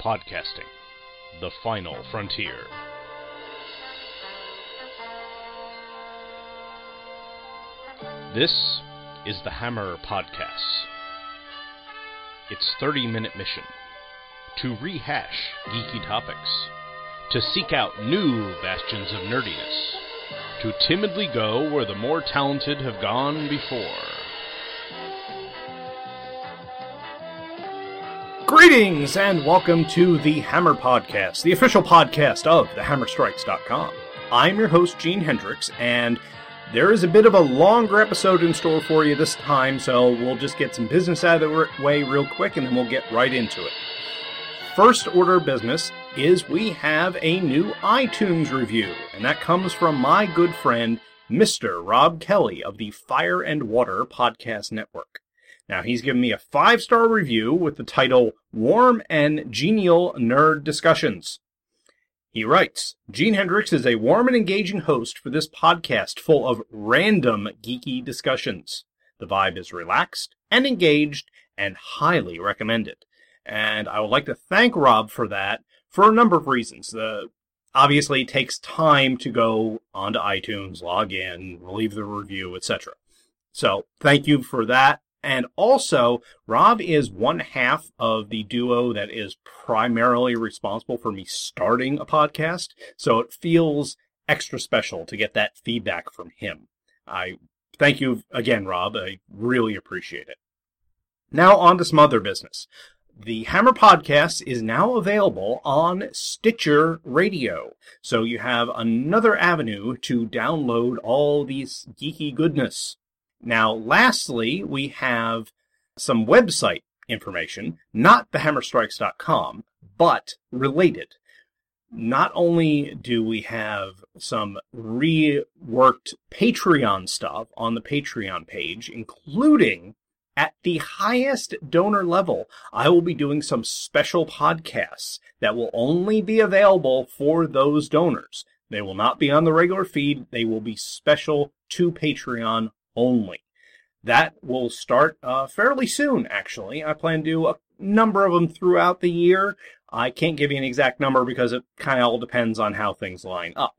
Podcasting, the final frontier. This is the Hammer Podcast. Its 30 minute mission to rehash geeky topics, to seek out new bastions of nerdiness, to timidly go where the more talented have gone before. Greetings and welcome to the Hammer Podcast, the official podcast of thehammerstrikes.com. I'm your host, Gene Hendricks, and there is a bit of a longer episode in store for you this time, so we'll just get some business out of the way real quick and then we'll get right into it. First order of business is we have a new iTunes review, and that comes from my good friend, Mr. Rob Kelly of the Fire and Water Podcast Network. Now, he's given me a five star review with the title Warm and Genial Nerd Discussions. He writes Gene Hendricks is a warm and engaging host for this podcast full of random geeky discussions. The vibe is relaxed and engaged and highly recommended. And I would like to thank Rob for that for a number of reasons. The obviously it takes time to go onto iTunes, log in, leave the review, etc. So thank you for that. And also, Rob is one half of the duo that is primarily responsible for me starting a podcast. So it feels extra special to get that feedback from him. I thank you again, Rob. I really appreciate it. Now on to some other business. The Hammer Podcast is now available on Stitcher Radio. So you have another avenue to download all these geeky goodness. Now, lastly, we have some website information, not thehammerstrikes.com, but related. Not only do we have some reworked Patreon stuff on the Patreon page, including at the highest donor level, I will be doing some special podcasts that will only be available for those donors. They will not be on the regular feed. They will be special to Patreon only. That will start uh, fairly soon, actually. I plan to do a number of them throughout the year. I can't give you an exact number because it kind of all depends on how things line up.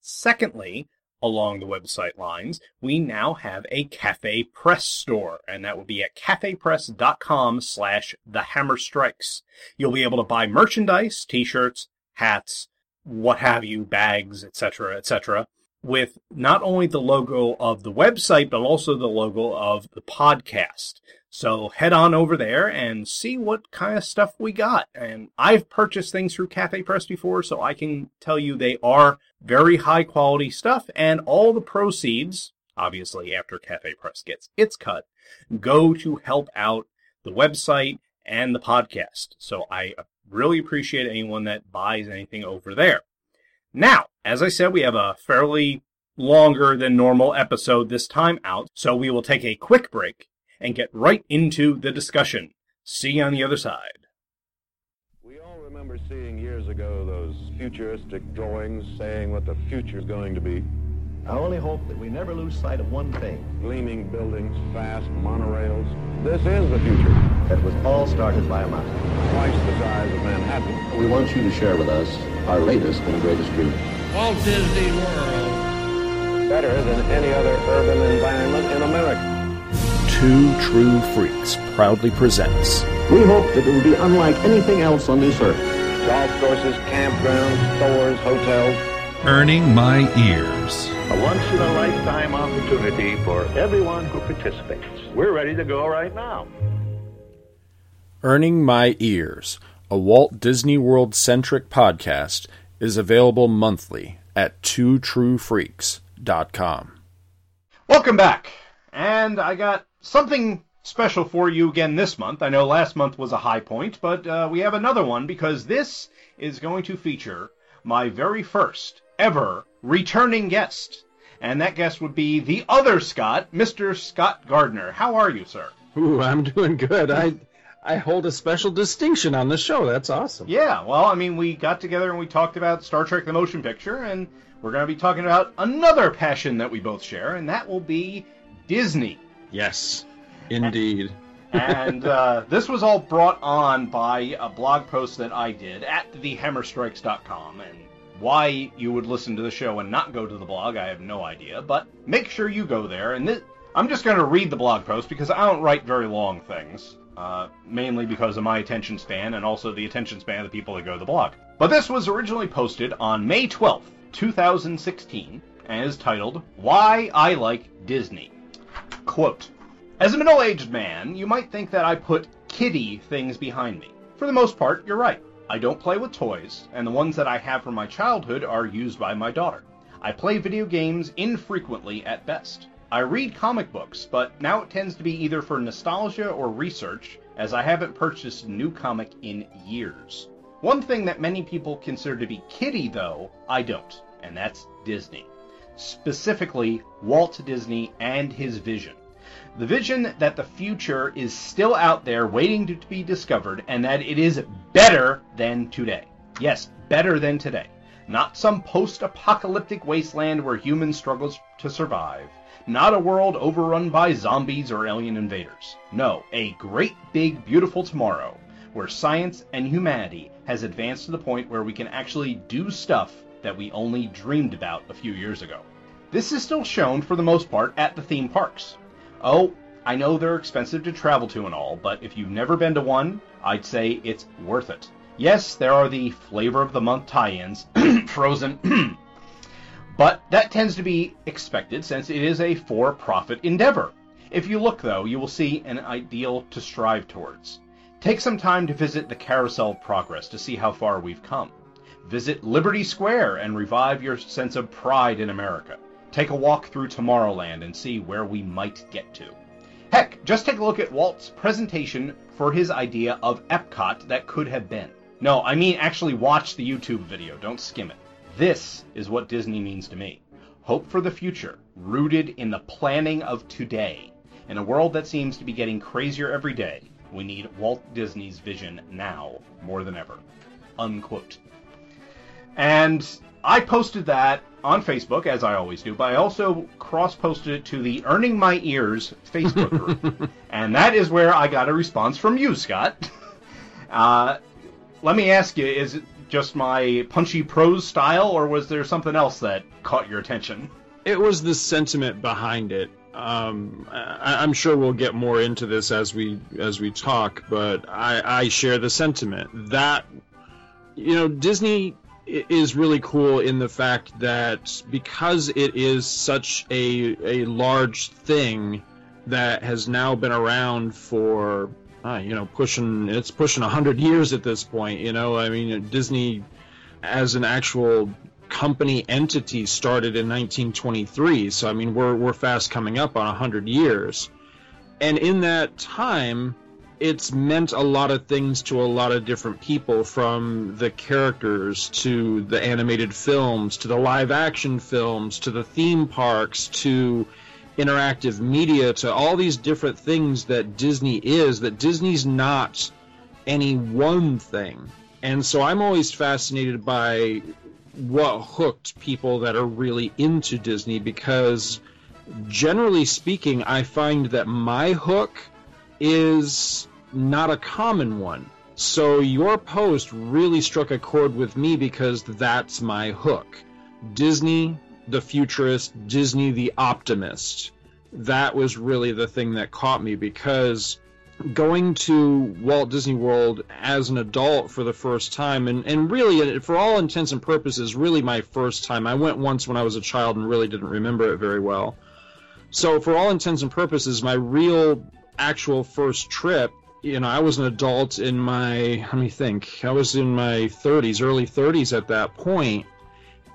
Secondly, along the website lines, we now have a Cafe Press store, and that will be at cafepress.com slash the hammer strikes. You'll be able to buy merchandise, t-shirts, hats, what have you, bags, etc., etc., with not only the logo of the website, but also the logo of the podcast. So head on over there and see what kind of stuff we got. And I've purchased things through Cafe Press before, so I can tell you they are very high quality stuff. And all the proceeds, obviously after Cafe Press gets its cut, go to help out the website and the podcast. So I really appreciate anyone that buys anything over there. Now, as I said, we have a fairly longer than normal episode this time out, so we will take a quick break and get right into the discussion. See you on the other side. We all remember seeing years ago those futuristic drawings saying what the future's going to be. I only hope that we never lose sight of one thing. Gleaming buildings, fast monorails. This is the future. That was all started by a mouse. Twice the size of Manhattan. We want you to share with us our latest and greatest dream. Walt Disney World. Better than any other urban environment in America. Two True Freaks proudly presents We hope that it will be unlike anything else on this earth. Golf courses, campgrounds, stores, hotels. Earning My Ears. A once-in-a-lifetime opportunity for everyone who participates. We're ready to go right now. Earning My Ears, a Walt Disney World centric podcast, is available monthly at twotruefreaks.com. Welcome back. And I got something special for you again this month. I know last month was a high point, but uh, we have another one because this is going to feature my very first ever returning guest. And that guest would be the other Scott, Mr. Scott Gardner. How are you, sir? Ooh, I'm doing good. I I hold a special distinction on the show. That's awesome. Yeah, well, I mean, we got together and we talked about Star Trek the Motion Picture, and we're going to be talking about another passion that we both share, and that will be Disney. Yes, indeed. and uh, this was all brought on by a blog post that I did at thehammerstrikes.com. And why you would listen to the show and not go to the blog, I have no idea. But make sure you go there. And this, I'm just going to read the blog post because I don't write very long things. Uh, mainly because of my attention span and also the attention span of the people that go to the blog. But this was originally posted on May 12th, 2016, and is titled Why I Like Disney. Quote As a middle aged man, you might think that I put kiddie things behind me. For the most part, you're right. I don't play with toys, and the ones that I have from my childhood are used by my daughter. I play video games infrequently at best. I read comic books, but now it tends to be either for nostalgia or research, as I haven't purchased a new comic in years. One thing that many people consider to be kiddie, though, I don't, and that's Disney. Specifically, Walt Disney and his vision. The vision that the future is still out there waiting to be discovered and that it is better than today. Yes, better than today. Not some post apocalyptic wasteland where humans struggle to survive not a world overrun by zombies or alien invaders. No, a great big beautiful tomorrow where science and humanity has advanced to the point where we can actually do stuff that we only dreamed about a few years ago. This is still shown for the most part at the theme parks. Oh, I know they're expensive to travel to and all, but if you've never been to one, I'd say it's worth it. Yes, there are the flavor of the month tie-ins, Frozen, But that tends to be expected since it is a for profit endeavor. If you look, though, you will see an ideal to strive towards. Take some time to visit the Carousel of Progress to see how far we've come. Visit Liberty Square and revive your sense of pride in America. Take a walk through Tomorrowland and see where we might get to. Heck, just take a look at Walt's presentation for his idea of Epcot that could have been. No, I mean actually watch the YouTube video, don't skim it. This is what Disney means to me. Hope for the future, rooted in the planning of today. In a world that seems to be getting crazier every day, we need Walt Disney's vision now more than ever. Unquote. And I posted that on Facebook, as I always do, but I also cross posted it to the Earning My Ears Facebook group. and that is where I got a response from you, Scott. Uh, let me ask you, is it just my punchy prose style, or was there something else that caught your attention? It was the sentiment behind it. Um, I, am sure we'll get more into this as we as we talk, but I, I share the sentiment that you know Disney is really cool in the fact that because it is such a a large thing that has now been around for uh, you know, pushing it's pushing hundred years at this point. You know, I mean, Disney as an actual company entity started in 1923. So I mean, we're we're fast coming up on hundred years, and in that time, it's meant a lot of things to a lot of different people, from the characters to the animated films to the live action films to the theme parks to interactive media to all these different things that Disney is, that Disney's not any one thing. And so I'm always fascinated by what hooked people that are really into Disney because generally speaking, I find that my hook is not a common one. So your post really struck a chord with me because that's my hook. Disney, the futurist, Disney the optimist. That was really the thing that caught me because going to Walt Disney World as an adult for the first time, and, and really, uh, for all intents and purposes, really my first time. I went once when I was a child and really didn't remember it very well. So, for all intents and purposes, my real, actual first trip, you know, I was an adult in my, let me think, I was in my 30s, early 30s at that point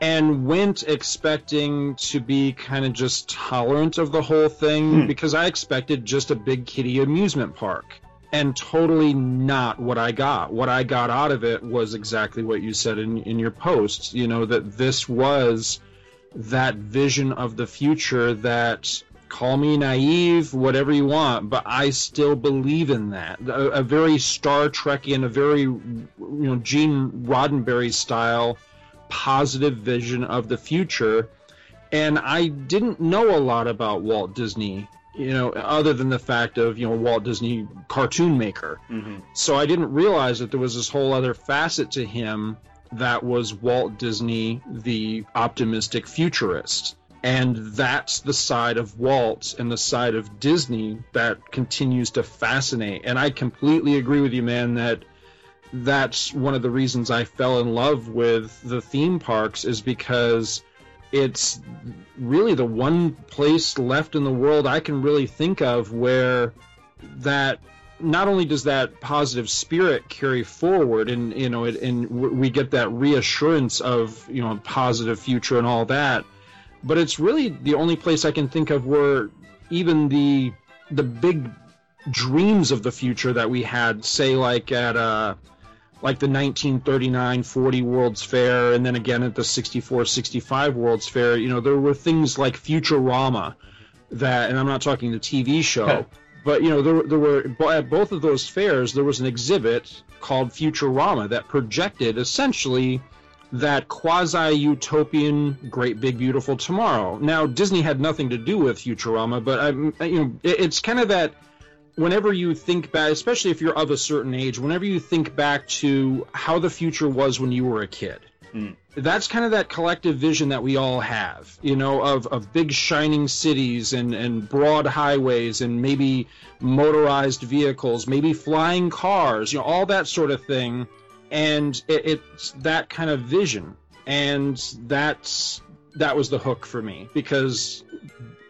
and went expecting to be kind of just tolerant of the whole thing hmm. because I expected just a big kiddie amusement park. And totally not what I got. What I got out of it was exactly what you said in, in your post. You know, that this was that vision of the future that call me naive, whatever you want, but I still believe in that. A, a very Star Trek and a very, you know, Gene Roddenberry style positive vision of the future. And I didn't know a lot about Walt Disney you know, other than the fact of you know Walt Disney cartoon maker. Mm-hmm. So I didn't realize that there was this whole other facet to him that was Walt Disney, the optimistic futurist. And that's the side of Walt and the side of Disney that continues to fascinate. And I completely agree with you, man, that that's one of the reasons I fell in love with the theme parks is because it's really the one place left in the world I can really think of where that not only does that positive spirit carry forward and you know it, and we get that reassurance of you know a positive future and all that but it's really the only place I can think of where even the the big dreams of the future that we had say like at uh like the 1939-40 World's Fair and then again at the 64-65 World's Fair you know there were things like Futurama that and I'm not talking the TV show but you know there, there were at both of those fairs there was an exhibit called Futurama that projected essentially that quasi-utopian great big beautiful tomorrow. Now disney had nothing to do with futurama but I, you know it, it's kind of that whenever you think back especially if you're of a certain age whenever you think back to how the future was when you were a kid that's kind of that collective vision that we all have, you know, of, of big shining cities and, and broad highways and maybe motorized vehicles, maybe flying cars, you know, all that sort of thing. And it, it's that kind of vision. And that's that was the hook for me because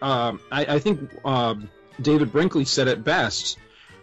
um, I, I think uh, David Brinkley said it best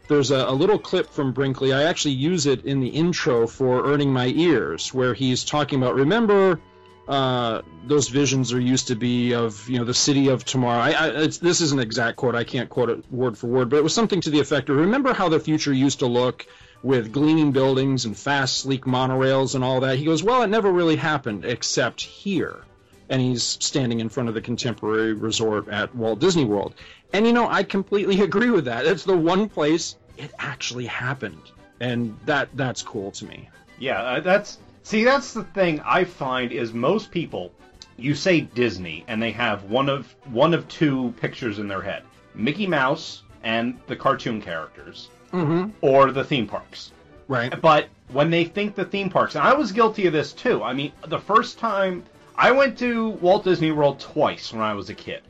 there's a, a, little clip from Brinkley. I actually use it in the intro for Earning My Ears, where he's talking about remember uh, those visions are used to be of you know the city of tomorrow. I, I, this is an exact quote. I can't quote it word for word, but it was something to the effect of remember how the future used to look with gleaming buildings and fast, sleek monorails and all that. He goes, well, it never really happened except here. And he's standing in front of the contemporary resort at Walt Disney World. And you know, I completely agree with that. It's the one place it actually happened, and that that's cool to me. Yeah, uh, that's see, that's the thing I find is most people, you say Disney, and they have one of one of two pictures in their head: Mickey Mouse and the cartoon characters, mm-hmm. or the theme parks. Right. But when they think the theme parks, and I was guilty of this too. I mean, the first time I went to Walt Disney World twice when I was a kid.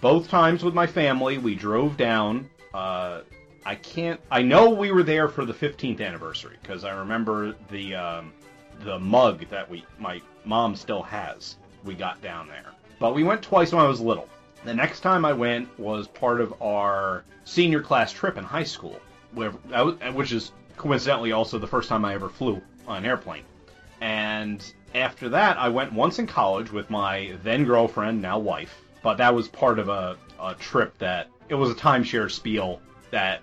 Both times with my family, we drove down. Uh, I can't. I know we were there for the 15th anniversary because I remember the um, the mug that we my mom still has. We got down there, but we went twice when I was little. The next time I went was part of our senior class trip in high school, where which is coincidentally also the first time I ever flew on an airplane. And after that, I went once in college with my then girlfriend, now wife. But that was part of a, a trip that it was a timeshare spiel that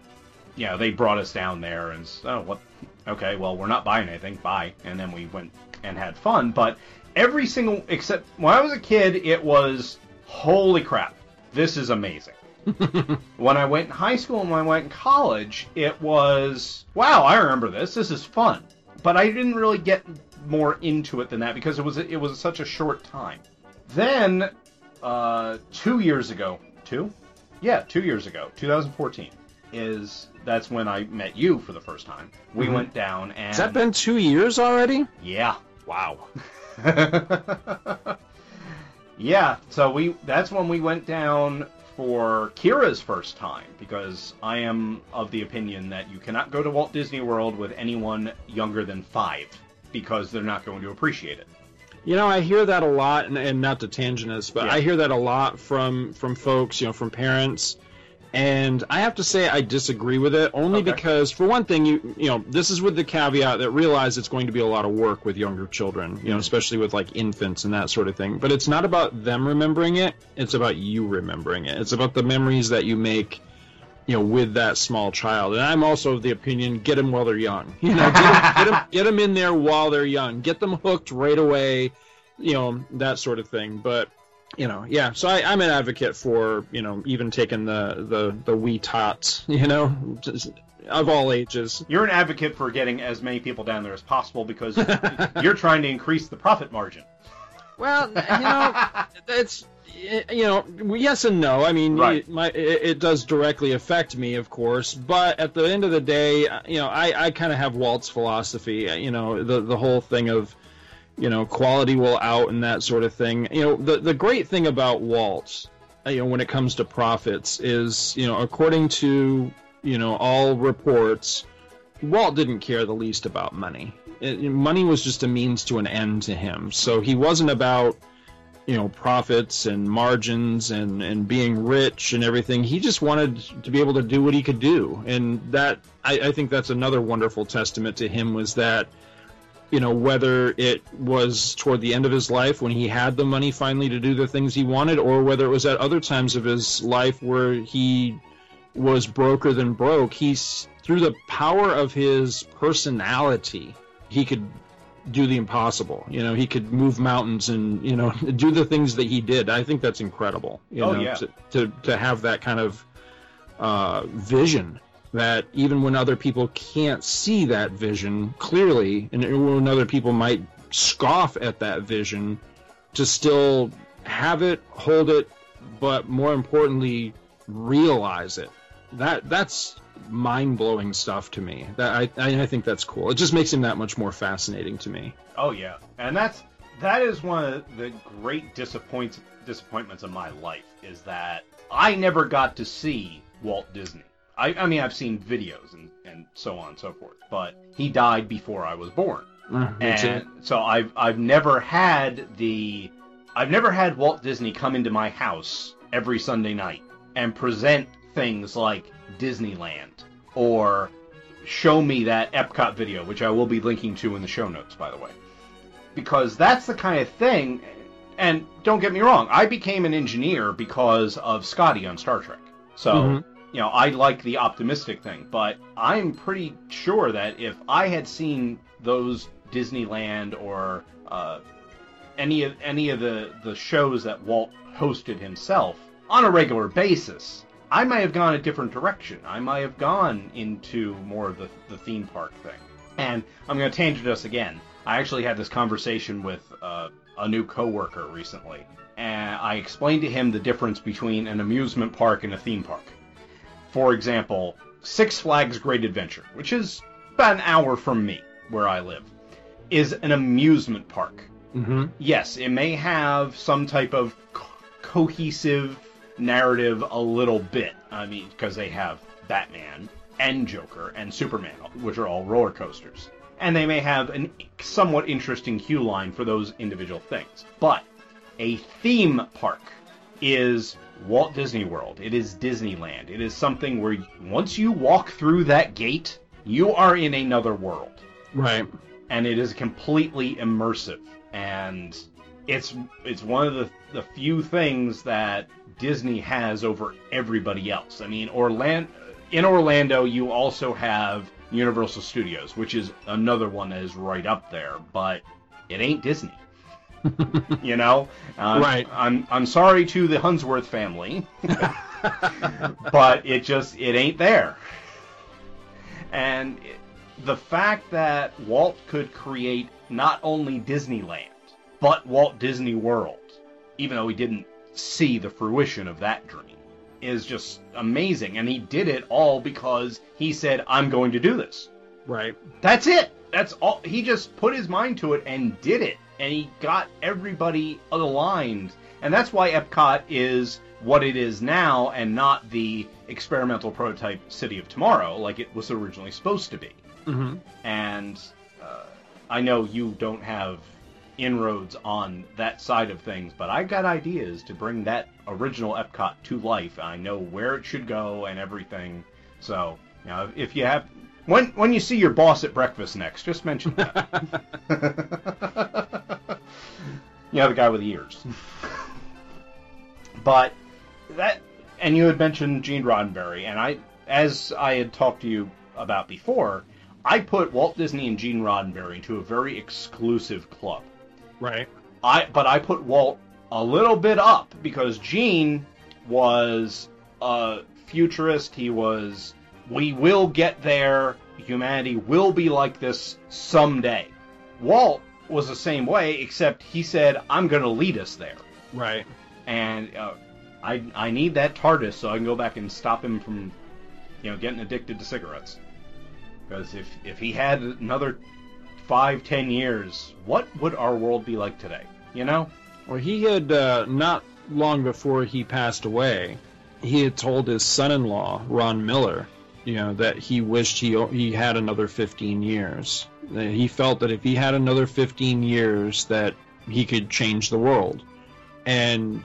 you know they brought us down there and oh what okay well we're not buying anything bye and then we went and had fun but every single except when I was a kid it was holy crap this is amazing when I went in high school and when I went in college it was wow I remember this this is fun but I didn't really get more into it than that because it was it was such a short time then uh, two years ago two yeah two years ago 2014 is that's when I met you for the first time. We Mhm. went down and Has that been two years already? yeah, wow. yeah, so we that's when we went down for Kira's first time because I am of the opinion that you cannot go to Walt Disney World with anyone younger than 5 because they're not going to appreciate it. You know, I hear that a lot, and, and not to tangent us, but Yeah. I hear that a lot from from folks, you know, from parents. And I have to say, I disagree with it only Okay. because, for one thing, you you know, this is with the caveat that realize it's going to be a lot of work with younger children, you know, mm-hmm. especially with like infants and that sort of thing. But it's not about them remembering it; it's about you remembering it. It's about the memories that you make, you know, with that small child. And I'm also of the opinion, get them while they're young. You know, get them, get 'em- get 'em in there while they're young. Get them hooked right away you know that sort of thing but you know yeah so I, i'm an advocate for you know even taking the the the wee tots you know just, of all ages You're an advocate for getting as many people down there as possible because you're trying to increase the profit margin. well you know it's it- you know, yes and no. I mean, Right. it, my, it, it does directly affect me, of course. But at the end of the day, uh, you know, I, I kind of have Walt's philosophy. uh, You know, the the whole thing of, you know, quality will out and that sort of thing. You know, the the great thing about Walt, uh, you know, when it comes to profits, is you know, according to you know all reports, Walt didn't care the least about money. It, money was just a means to an end to him. So he wasn't about you know profits and margins and and being rich and everything. He just wanted to be able to do what he could do. And that I, I think that's another wonderful testament to him was that you know whether it was toward the end of his life when he had the money finally to do the things he wanted or whether it was at other times of his life where he was broker than broke he's through the power of his personality he could do the impossible. You know, he could move mountains and you know do the things that he did. I think that's incredible. You Oh, know, yeah. to, to to have that kind of uh, vision that even when other people can't see that vision clearly, and when other people might scoff at that vision, to still have it, hold it, but more importantly, realize it. That that's mind blowing stuff to me. That I I I think that's cool. It just makes him that much more fascinating to me. Oh yeah, and that's that is one of the great disappoints disappointments of my life is that I never got to see Walt Disney. I, I mean, I've seen videos and, and so on and so forth, but he died before I was born, mm, it. and so I've I've never had the I've never had Walt Disney come into my house every Sunday night and present things like Disneyland or show me that Epcot video, which I will be linking to in the show notes, by the way. Because that's the kind of thing, and don't get me wrong, I became an engineer because of Scotty on Star Trek. So, Mhm. you know, I like the optimistic thing, but I'm pretty sure that if I had seen those Disneyland or uh, any of any of the the shows that Walt hosted himself on a regular basis, I might have gone a different direction. I might have gone into more of the the theme park thing. And I'm going to tangent us again. I actually had this conversation with uh, a new coworker recently, and I explained to him the difference between an amusement park and a theme park. For example, Six Flags Great Adventure, which is about an hour from me, where I live, is an amusement park Mm-hmm. yes, it may have some type of co- cohesive narrative a little bit. I mean, because they have Batman and Joker and Superman, which are all roller coasters. And they may have a somewhat interesting hue line for those individual things. But a theme park is Walt Disney World. It is Disneyland. It is something where once you walk through that gate, you are in another world Right. and it is completely immersive and it's it's one of the the few things that Disney has over everybody else. I mean, Orlando in Orlando you also have Universal Studios, which is another one that is right up there, but it ain't Disney. you know, Um, Right. I'm I'm sorry to the Hunsworth family, but it just it ain't there. And it, the fact that Walt could create not only Disneyland, but Walt Disney World, even though he didn't see the fruition of that dream, is just amazing. And he did it all because he said, I'm going to do this. Right. That's it. That's all. He just put his mind to it and did it. And he got everybody aligned. And that's why Epcot is what it is now and not the experimental prototype City of Tomorrow like it was originally supposed to be. Mm-hmm. And uh, I know you don't have inroads on that side of things, but I've got ideas to bring that original Epcot to life. I know where it should go and everything. So, you know, if you have when when you see your boss at breakfast next, just mention that. you know, the guy with the ears. but that, and you had mentioned Gene Roddenberry, and I, as I had talked to you about before, I put Walt Disney and Gene Roddenberry into a very exclusive club. Right. I but I put Walt a little bit up because Gene was a futurist. He was we will get there. Humanity will be like this someday. Walt was the same way, except he said, "I'm going to lead us there." Right. and uh, I I need that TARDIS so I can go back and stop him from, you know, getting addicted to cigarettes. Because if if he had another five ten years, what would our world be like today? You know? Well, he had uh, not long before he passed away, he had told his son-in-law Ron Miller, you know, that he wished he he had another 15 years. He felt that if he had another 15 years, that he could change the world. And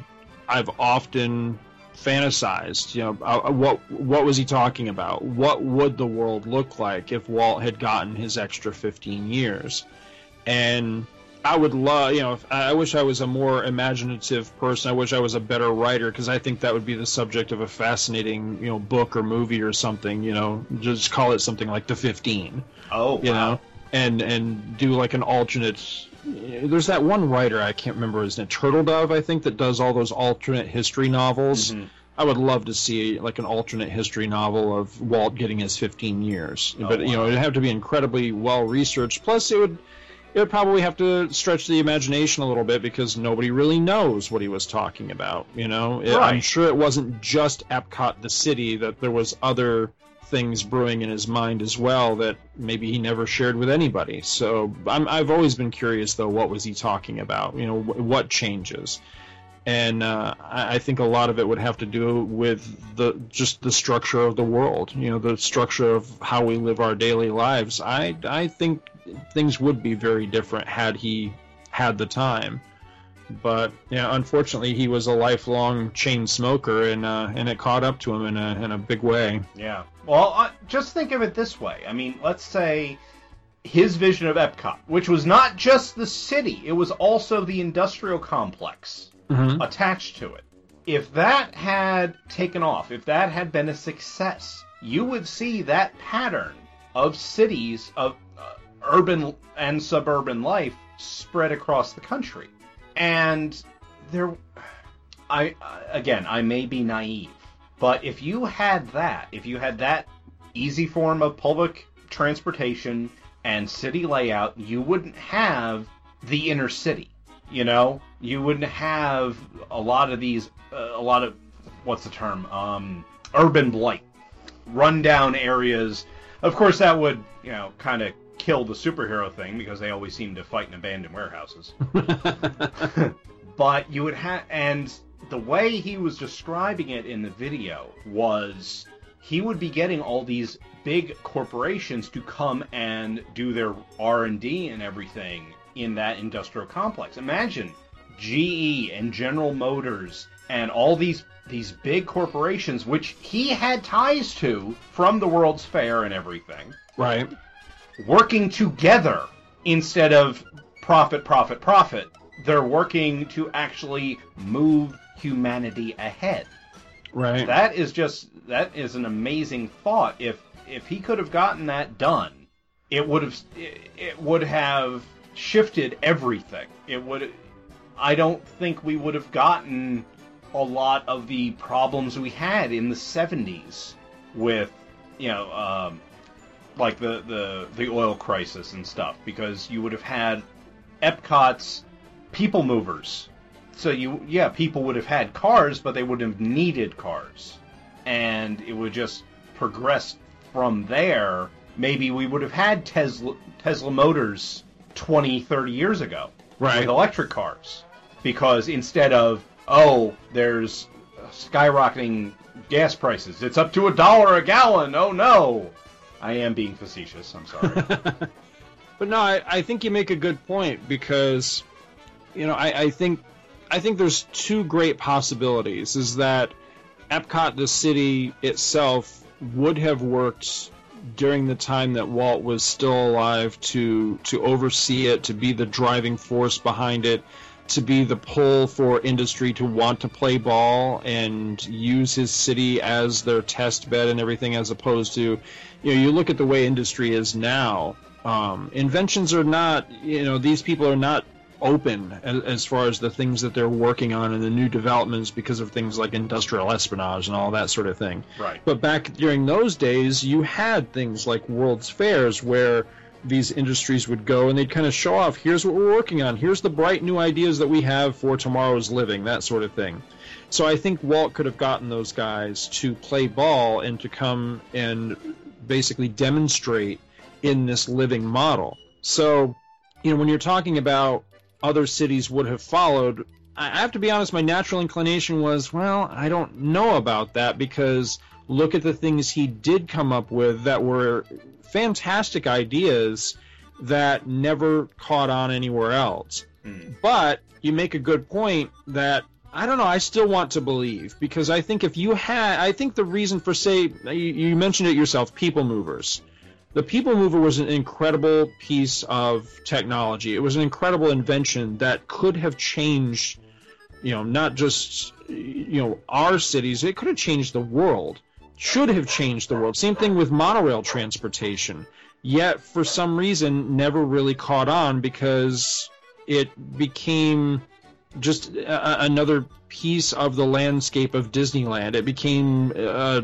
I've often fantasized, you know, uh, what what was he talking about? What would the world look like if Walt had gotten his extra 15 years? And I would love, you know, I wish I was a more imaginative person. I wish I was a better writer because I think that would be the subject of a fascinating, you know, book or movie or something. You know, just call it something like The Fifteen. Oh, you wow. know, and and do like an alternate. There's that one writer I can't remember his name, Turtledove, I think, that does all those alternate history novels. Mm-hmm. I would love to see like an alternate history novel of Walt getting his 15 years, Oh, but you know, it'd have to be incredibly well researched. Plus, it would it would probably have to stretch the imagination a little bit because nobody really knows what he was talking about. You know, It- I'm sure it wasn't just Epcot, the city, that there was other things brewing in his mind as well that maybe he never shared with anybody. So I'm, I've always been curious, though, what was he talking about? You know, wh- what changes? And uh, I I think a lot of it would have to do with the just the structure of the world. You know, the structure of how we live our daily lives. I I think things would be very different had he had the time. But yeah, unfortunately, he was a lifelong chain smoker, and uh, and it caught up to him in a in a big way. Yeah. Well, uh, just think of it this way. I mean, let's say his vision of Epcot, which was not just the city, it was also the industrial complex attached to it. If that had taken off, if that had been a success, you would see that pattern of cities, of uh, urban and suburban life spread across the country. And there, I again, I may be naive, but if you had that, if you had that easy form of public transportation and city layout, you wouldn't have the inner city. You know, you wouldn't have a lot of these, uh, a lot of what's the term, um, urban blight, rundown areas. Of course, that would you know kind of kill the superhero thing because they always seem to fight in abandoned warehouses but you would have and the way he was describing it in the video was he would be getting all these big corporations to come and do their R&D and everything in that industrial complex. Imagine GE and General Motors and all these these big corporations which he had ties to from the World's Fair and everything Right. Working together instead of profit, profit, profit. They're working to actually move humanity ahead. Right. That is just that is an amazing thought. If if he could have gotten that done, it would have it, would have shifted everything. It would I don't think we would have gotten a lot of the problems we had in the 70s with you know um, like the, the the oil crisis and stuff because you would have had Epcot's people movers. So you yeah, people would have had cars, but they wouldn't have needed cars. And it would just progress from there. Maybe we would have had Tesla Tesla Motors 20, 30 years ago Right. with electric cars. Because instead of oh, there's skyrocketing gas prices. It's up to a dollar a gallon. Oh no. I am being facetious. I'm sorry. But no, I, I think you make a good point because, you know, I, I think I think there's two great possibilities. Is that Epcot, the city itself, would have worked during the time that Walt was still alive to to oversee it, to be the driving force behind it, to be the pull for industry to want to play ball and use his city as their test bed and everything, as opposed to, you know, you look at the way industry is now. Um, inventions are not, you know, these people are not open as, as far as the things that they're working on and the new developments because of things like industrial espionage and all that sort of thing. Right. But back during those days, you had things like World's Fairs where these industries would go and they'd kind of show off here's what we're working on. Here's the bright new ideas that we have for tomorrow's living that sort of thing. So i think walt could have gotten those guys to play ball and to come and basically demonstrate in this living model. So you know when you're talking about other cities would have followed i have to be honest my natural inclination was well i don't know about that because look at the things he did come up with that were fantastic ideas that never caught on anywhere else. Mm. But you make a good point that I don't know. I still want to believe because I think if you had, I think the reason for say you, you mentioned it yourself, people movers. The people mover was an incredible piece of technology. It was an incredible invention that could have changed, you know, not just you know our cities. It could have changed the world should have changed the world. Same thing with monorail transportation. Yet, for some reason, never really caught on because it became just a, another piece of the landscape of Disneyland. It became, uh,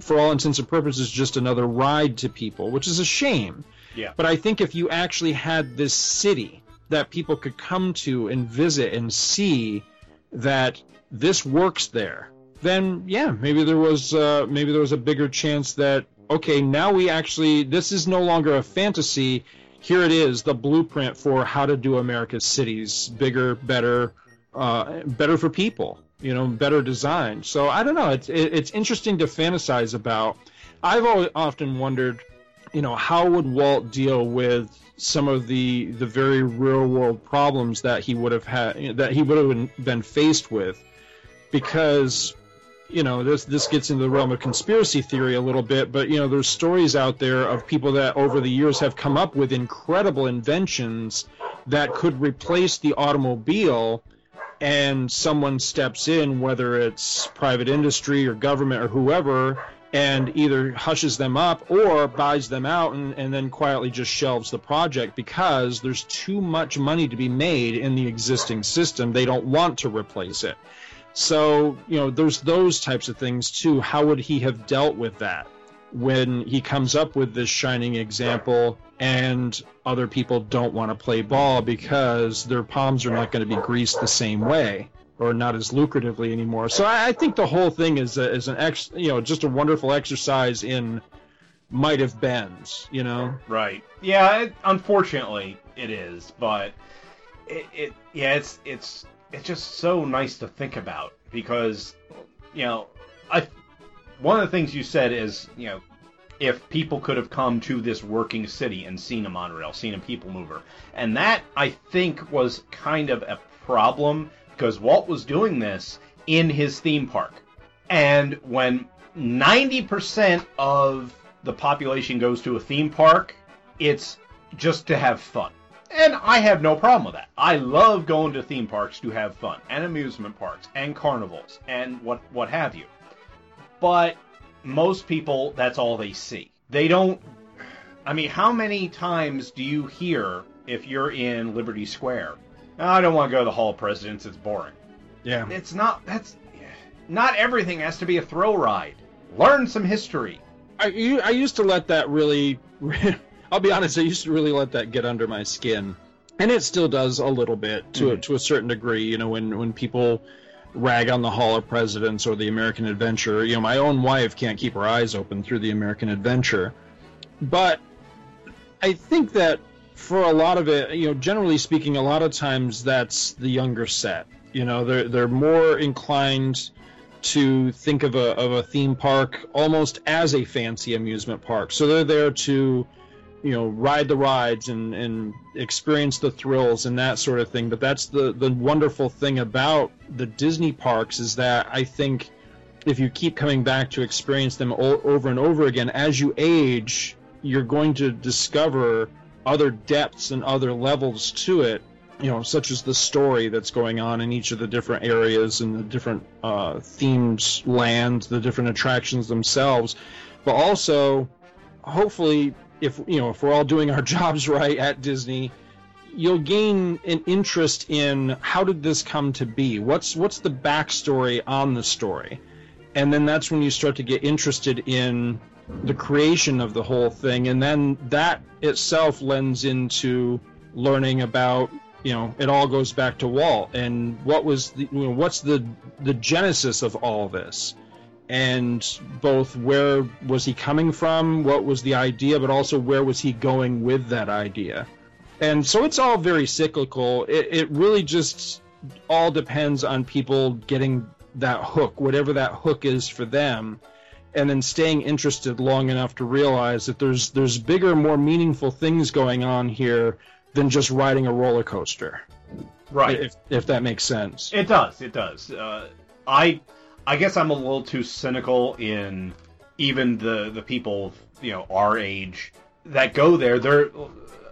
for all intents and purposes, just another ride to people, which is a shame. Yeah. But I think if you actually had this city that people could come to and visit and see that this works there, then yeah, maybe there was uh, maybe there was a bigger chance that okay, now we actually this is no longer a fantasy. Here it is, the blueprint for how to do America's cities bigger, better, uh, better for people. You know, better designed. So I don't know. It's it's interesting to fantasize about. I've always often wondered, you know, how would Walt deal with some of the the very real world problems that he would have had that he would have been faced with because you know this this gets into the realm of conspiracy theory a little bit but you know there's stories out there of people that over the years have come up with incredible inventions that could replace the automobile and someone steps in whether it's private industry or government or whoever and either hushes them up or buys them out and, and then quietly just shelves the project because there's too much money to be made in the existing system. They don't want to replace it so, you know, there's those types of things too. How would he have dealt with that when he comes up with this shining example and other people don't want to play ball because their palms are not going to be greased the same way or not as lucratively anymore? So I, I think the whole thing is, a, is an ex, you know, just a wonderful exercise in might have beens, you know? Right. Yeah, it, unfortunately it is, but it, it yeah, it's it's it's just so nice to think about because you know I one of the things you said is you know if people could have come to this working city and seen a monorail, seen a people mover, and that I think was kind of a problem because Walt was doing this in his theme park, and when 90% of the population goes to a theme park, it's just to have fun. And I have no problem with that. I love going to theme parks to have fun, and amusement parks, and carnivals, and what what have you. But most people, that's all they see. They don't. I mean, how many times do you hear if you're in Liberty Square? Oh, I don't want to go to the Hall of Presidents. It's boring. Yeah. It's not. That's not everything has to be a thrill ride. Learn some history. I, I used to let that really I'll be honest, I used to really let that get under my skin, and it still does a little bit to mm-hmm. a, to a certain degree. You know, when when people rag on the Hall of Presidents or the American Adventure, you know, my own wife can't keep her eyes open through the American Adventure, but I think that for a lot of it, you know, generally speaking, a lot of times that's the younger set. You know, they're they're more inclined to think of a of a theme park almost as a fancy amusement park. So they're there to you know ride the rides and and experience the thrills and that sort of thing. But that's the the wonderful thing about the disney parks is that i think if you keep coming back to experience them o- over and over again as you age you're going to discover other depths and other levels to it you know such as the story that's going on in each of the different areas and the different uh, themed lands the different attractions themselves. But also hopefully if you know if we're all doing our jobs right at Disney, you'll gain an interest in how did this come to be? What's what's the backstory on the story? And then that's when you start to get interested in the creation of the whole thing, and then that itself lends into learning about you know it all goes back to Walt and what was the you know, what's the the genesis of all this and both where was he coming from what was the idea but also where was he going with that idea and so it's all very cyclical it, it really just all depends on people getting that hook whatever that hook is for them and then staying interested long enough to realize that there's there's bigger more meaningful things going on here than just riding a roller coaster Right. if, if that makes sense It does. It does. Uh, I I guess I'm a little too cynical in even the the people you know our age that go there. They're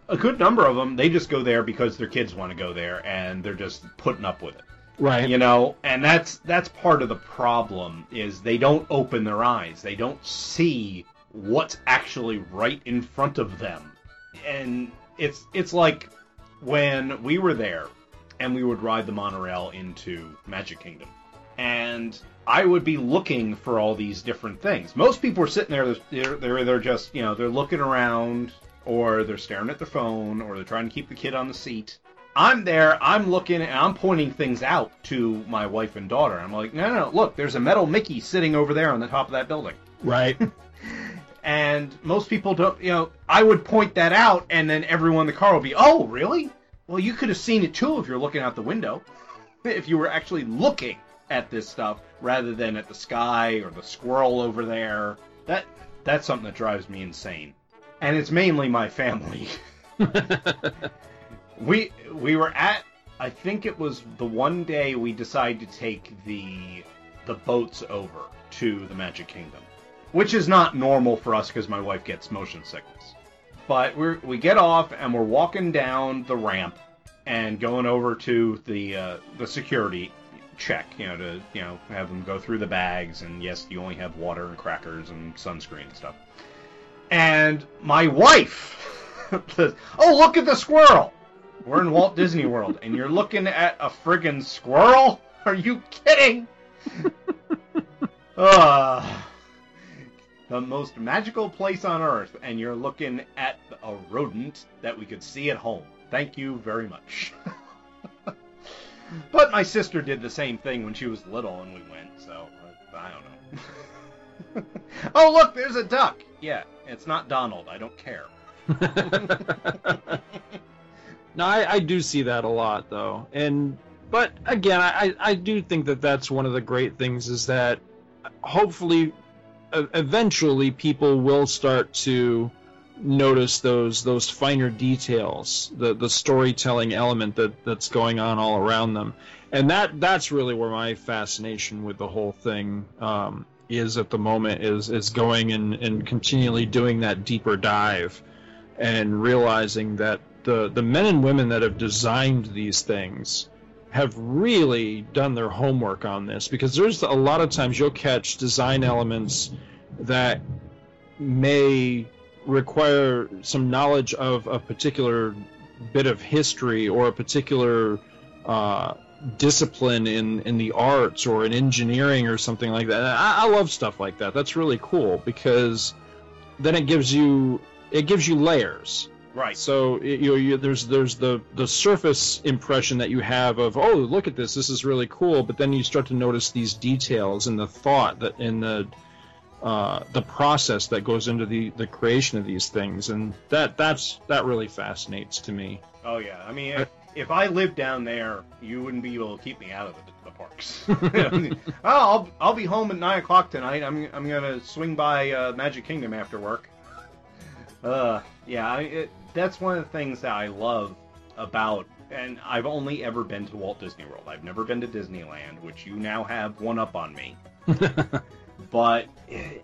a good number of them. They just go there because their kids want to go there, and they're just putting up with it. right You know, and that's that's part of the problem is they don't open their eyes. They don't see what's actually right in front of them. And it's it's like when we were there and we would ride the monorail into Magic Kingdom. And I would be looking for all these different things. Most people are sitting there they're they're, they're just, you know, they're looking around or they're staring at their phone or they're trying to keep the kid on the seat. I'm there, I'm looking, and I'm pointing things out to my wife and daughter. I'm like, no, no, no, look, there's a metal Mickey sitting over there on the top of that building. right And most people don't, you know, I would point that out, and then everyone in the car would be, oh, really? Well, you could have seen it too if you're looking out the window. If you were actually looking at this stuff rather than at the sky or the squirrel over there. That that's something that drives me insane. And it's mainly my family. we we were at I think it was the one day we decided to take the the boats over to the Magic Kingdom, which is not normal for us because my wife gets motion sickness. But we we get off and we're walking down the ramp and going over to the uh, the security check, you know, to you know have them go through the bags and yes, you only have water and crackers and sunscreen and stuff. And my wife says, "Oh, look at the squirrel." We're in Walt Disney World, and you're looking at a friggin' squirrel? Are you kidding? uh, the most magical place on earth, and you're looking at a rodent that we could see at home. Thank you very much. but my sister did the same thing when she was little, and we went, so uh, I don't know. oh, look, there's a duck. Yeah, it's not Donald. I don't care. No, I, I do see that a lot though, and but again, I, I do think that that's one of the great things is that hopefully, eventually, people will start to notice those those finer details, the the storytelling element that that's going on all around them, and that that's really where my fascination with the whole thing um, is at the moment is is going and and continually doing that deeper dive, and realizing that the the men and women that have designed these things have really done their homework on this. Because there's a lot of times you'll catch design elements that may require some knowledge of a particular bit of history or a particular uh, discipline in, in the arts or in engineering or something like that. I, I love stuff like that. That's really cool because then it gives you it gives you layers. Right. So it, you you, there's there's the the surface impression that you have of oh look at this this is really cool, but then you start to notice these details and the thought that in the uh, the process that goes into the, the creation of these things, and that that's that really fascinates to me. Oh yeah, I mean, if, if I lived down there, you wouldn't be able to keep me out of the, the parks. oh, I'll I'll be home at nine o'clock tonight. I'm I'm gonna swing by uh, Magic Kingdom after work. Uh, yeah, I, it, that's one of the things that I love about. And I've only ever been to Walt Disney World. I've never been to Disneyland, which you now have one up on me. but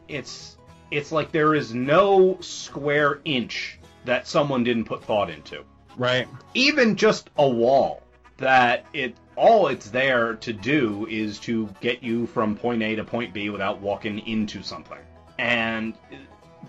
it's it's like there is no square inch that someone didn't put thought into Right. even just a wall that it all it's there to do is to get you from point A to point B without walking into something. And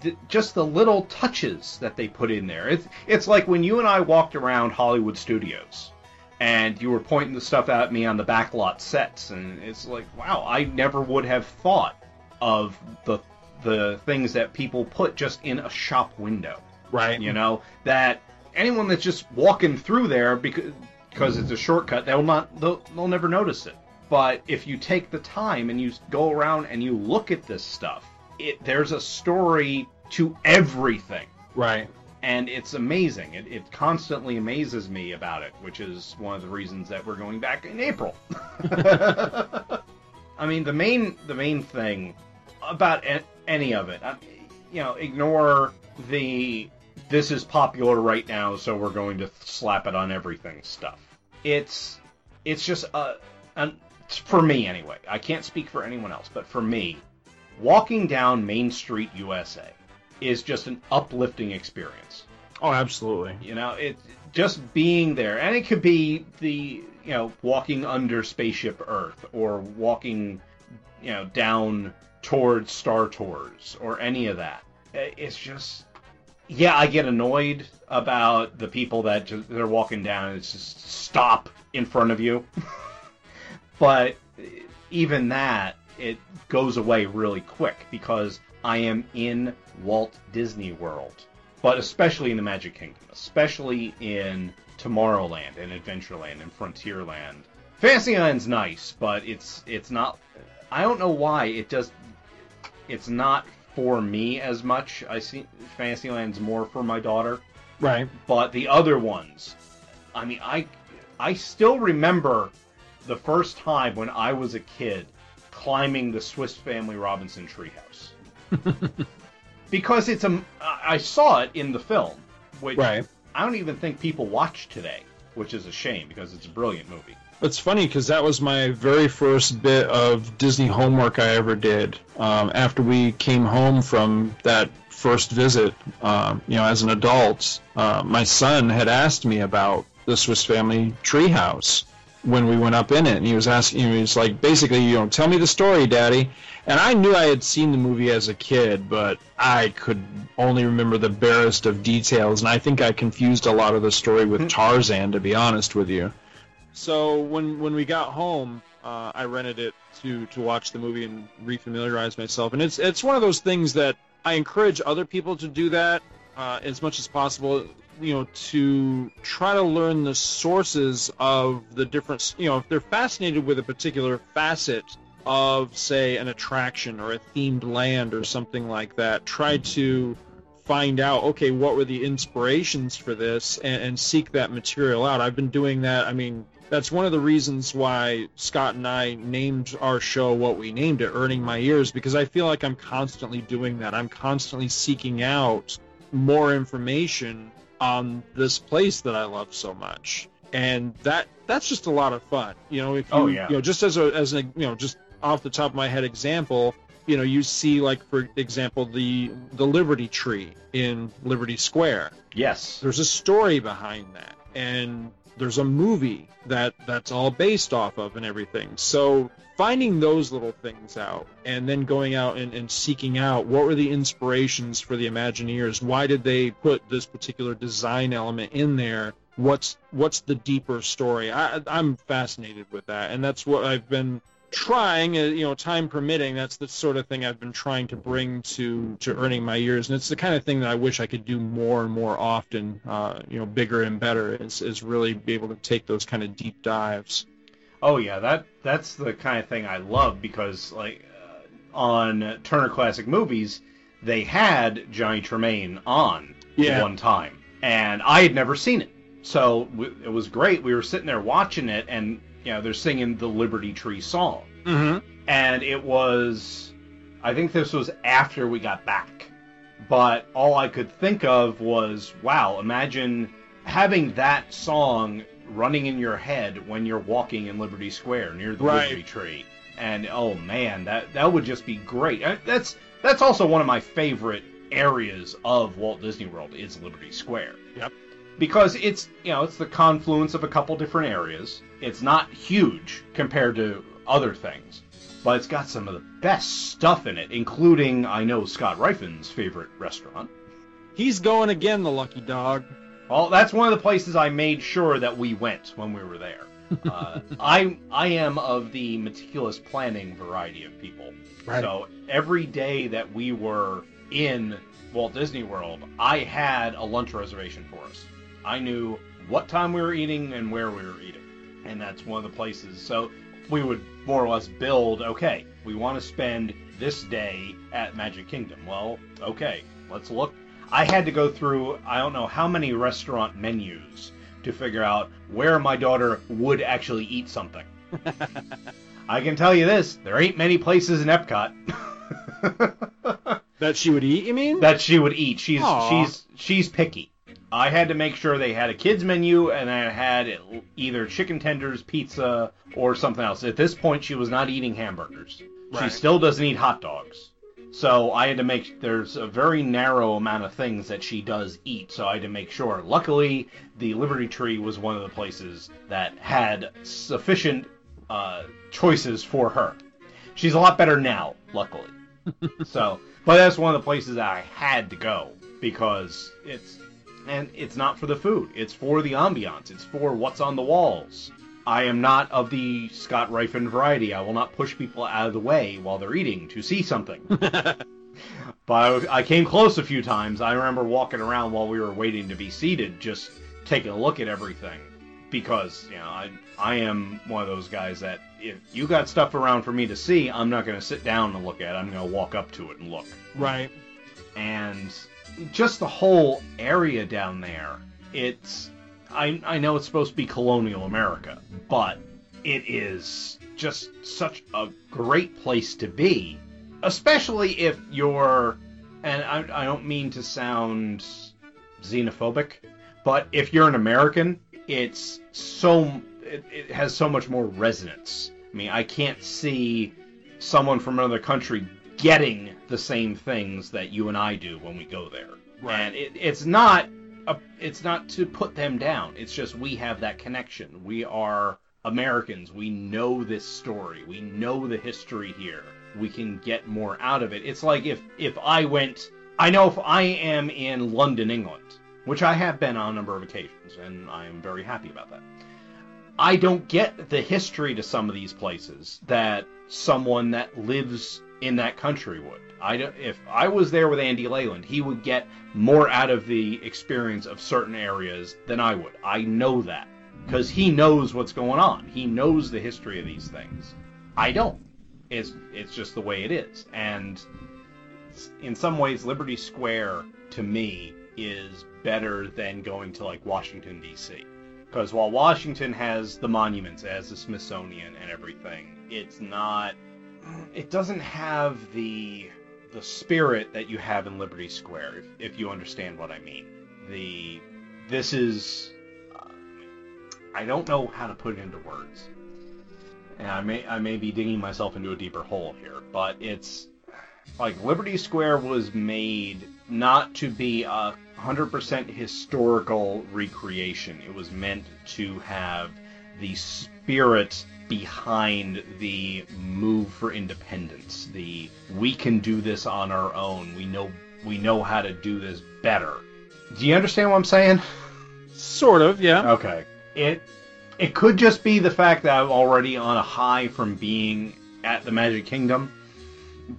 th- just the little touches that they put in there. It's it's like when you and I walked around Hollywood Studios and you were pointing the stuff at me on the backlot sets and it's like, wow, I never would have thought of the the things that people put just in a shop window. Right. You know that anyone that's just walking through there because because it's a shortcut, they'll not they'll, they'll never notice it. But if you take the time and you go around and you look at this stuff, it there's a story to everything Right. and it's amazing. It, it constantly amazes me about it, which is one of the reasons that we're going back in April. I mean, the main the main thing about any of it, I, you know, ignore the this is popular right now, so we're going to slap it on everything stuff. It's it's just uh, an, for me anyway. I can't speak for anyone else, but for me, walking down Main Street, USA, is just an uplifting experience. Oh, absolutely. You know, it just being there, and it could be the you know walking under spaceship Earth or walking you know down towards Star Tours or any of that. It's just yeah, I get annoyed about the people that just, they're walking down it's just stop in front of you. but even that, it goes away really quick because I am in Walt Disney World, but especially in the Magic Kingdom, especially in Tomorrowland and Adventureland and Frontierland. Fantasyland's nice, but it's it's not. I don't know why it does. It's not for me as much. I see Fantasyland's more for my daughter Right. but the other ones i mean i i still remember the first time when i was a kid climbing the swiss family robinson treehouse because it's a i saw it in the film which Right. i don't even think people watch today which is a shame because it's a brilliant movie It's funny because that was my very first bit of Disney homework I ever did. Um, after we came home from that first visit, um, you know, as an adult, uh, my son had asked me about the Swiss Family Treehouse when we went up in it, and he was asking, he was like, basically, you know, tell me the story, Daddy. And I knew I had seen the movie as a kid, but I could only remember the barest of details, and I think I confused a lot of the story with Tarzan, to be honest with you. So when when we got home, uh, I rented it to to watch the movie and refamiliarize myself. And it's it's one of those things that I encourage other people to do that uh, as much as possible. You know, to try to learn the sources of the different. You know, if they're fascinated with a particular facet of, say, an attraction or a themed land or something like that, try to find out okay what were the inspirations for this and, and seek that material out i've been doing that i mean that's one of the reasons why scott and i named our show what we named it earning my ears because i feel like i'm constantly doing that. I'm constantly seeking out more information on this place that i love so much. And that that's just a lot of fun. You know if oh, you, Oh, yeah. you know just as a as a you know just off the top of my head example you know you see like for example the the liberty tree in liberty square. Yes. There's a story behind that. And there's a movie that that's all based off of and everything. So finding those little things out and then going out and, and seeking out what were the inspirations for the imagineers? Why did they put this particular design element in there? What's what's the deeper story? I, i'm fascinated with that. And that's what i've been trying, uh, you know, time permitting, that's the sort of thing I've been trying to bring to to earning my ears, and it's the kind of thing that I wish I could do more and more often, uh, you know, bigger and better. Is is really be able to take those kind of deep dives. Oh yeah, that that's the kind of thing I love because like uh, on Turner Classic Movies, they had Johnny Tremain on Yeah. one time, and I had never seen it, so w- it was great. We were sitting there watching it, and you know they're singing the Liberty Tree song, Mm-hmm. and it was, I think this was after we got back, but all I could think of was, wow, imagine having that song running in your head when you're walking in Liberty Square near the Right. Liberty Tree, and oh man, that that would just be great. Uh, That's that's also one of my favorite areas of Walt Disney World is Liberty Square Yep. Because it's you know it's the confluence of a couple different areas. It's not huge compared to other things, but it's got some of the best stuff in it, including I know Scott Riffin's favorite restaurant. He's going again, the lucky dog. Well, that's one of the places I made sure that we went when we were there. uh, I I am of the meticulous planning variety of people. Right. So every day that we were in Walt Disney World, I had a lunch reservation for us. I knew what time we were eating and where we were eating, and that's one of the places. So we would more or less build. Okay, we want to spend this day at Magic Kingdom. Well, okay, let's look. I had to go through I don't know how many restaurant menus to figure out where my daughter would actually eat something. I can tell you this: there ain't many places in Epcot That she would eat, you mean? that she would eat. She's Aw. she's she's picky. I had to make sure they had a kids menu and I had either chicken tenders, pizza, or something else. At this point, she was not eating hamburgers. She still doesn't eat hot dogs. So I had to make there's a very narrow amount of things that she does eat. So I had to make sure. Luckily, the Liberty Tree was one of the places that had sufficient uh, choices for her. She's a lot better now, luckily. so, but that's one of the places that I had to go because it's and it's not for the food. It's for the ambiance. It's for what's on the walls. I am not of the Scott Rifen variety. I will not push people out of the way while they're eating to see something. but I, I came close a few times. I remember walking around while we were waiting to be seated, just taking a look at everything. Because, you know, I, I am one of those guys that if you got stuff around for me to see, I'm not going to sit down and look at it. I'm going to walk up to it and look Right. and just the whole area down there. It's I I know it's supposed to be colonial America, but it is just such a great place to be, especially if you're and I I don't mean to sound xenophobic, but if you're an American, it's so it, it has so much more resonance. I mean, I can't see someone from another country getting the same things that you and I do when we go there. Right. And it, it's not a, it's not to put them down. It's just we have that connection. We are Americans. We know this story. We know the history here. We can get more out of it. It's like if if I went I know if I am in London, England, which I have been on a number of occasions and I am very happy about that. I don't get the history to some of these places that someone that lives in that country would. I if I was there with Andy Leyland, he would get more out of the experience of certain areas than I would. I know that because he knows what's going on. He knows the history of these things. I don't. It's it's just the way it is. And in some ways, Liberty Square to me is better than going to like Washington D.C. Because while Washington has the monuments, it has the Smithsonian and everything, it's not. It doesn't have the the spirit that you have in Liberty Square, if, if you understand what I mean. The this is. Uh, I don't know how to put it into words, and I may I may be digging myself into a deeper hole here, but it's like Liberty Square was made not to be a 100% historical recreation. It was meant to have the spirit behind the move for independence. The we can do this on our own. We know we know how to do this better. Do you understand what I'm saying? Sort of, yeah. Okay. It it could just be the fact that I'm already on a high from being at the Magic Kingdom,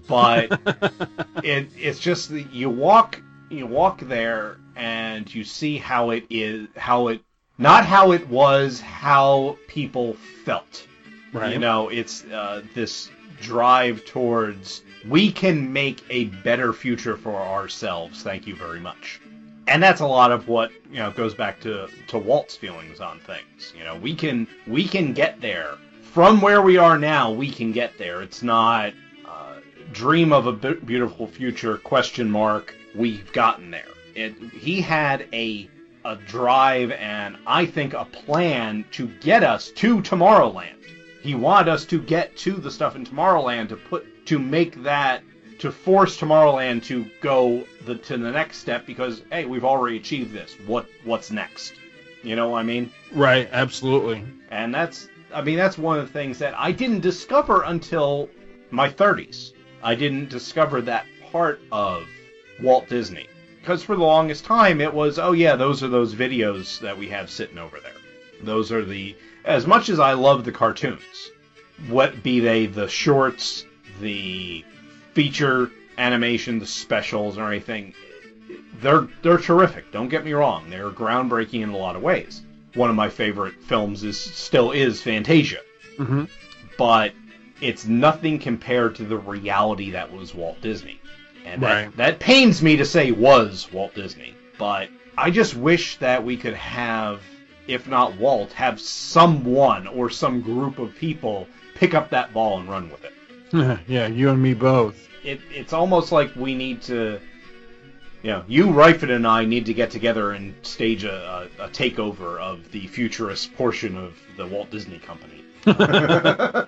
but it it's just that you walk you walk there and you see how it is how it not how it was how people felt. Right. You know, it's uh, this drive towards we can make a better future for ourselves. Thank you very much. And that's a lot of what you know goes back to to Walt's feelings on things. You know, we can we can get there from where we are now. We can get there. It's not uh, dream of a beautiful future question mark. We've gotten there. It, he had a a drive and I think a plan to get us to Tomorrowland. He wanted us to get to the stuff in Tomorrowland to put to make that to force Tomorrowland to go the to the next step because hey, we've already achieved this. What what's next? You know what I mean? Right, absolutely. And that's I mean that's one of the things that I didn't discover until my 30s. I didn't discover that part of Walt Disney because for the longest time it was oh yeah, those are those videos that we have sitting over there. Those are the as much as I love the cartoons, what be they the shorts, the feature animation, the specials, or anything, they're they're terrific. Don't get me wrong; they're groundbreaking in a lot of ways. One of my favorite films is still is Fantasia, Mm-hmm. but it's nothing compared to the reality that was Walt Disney, and that, that pains me to say was Walt Disney. But I just wish that we could have, if not Walt, have someone or some group of people pick up that ball and run with it yeah, you and me both. it, it's almost like we need to, you know, you, Reifert, and I need to get together and stage a, a, a takeover of the futurist portion of the Walt Disney Company.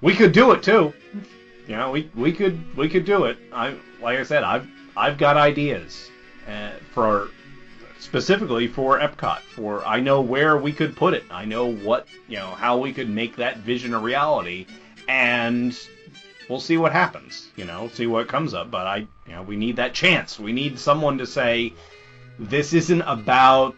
we could do it too. You know, we, we could we could do it. I like I said, I've I've got ideas uh, for specifically for Epcot. For I know where we could put it. I know what you know how we could make that vision a reality, and we'll see what happens. You know, see what comes up. But I, you know, we need that chance. We need someone to say, this isn't about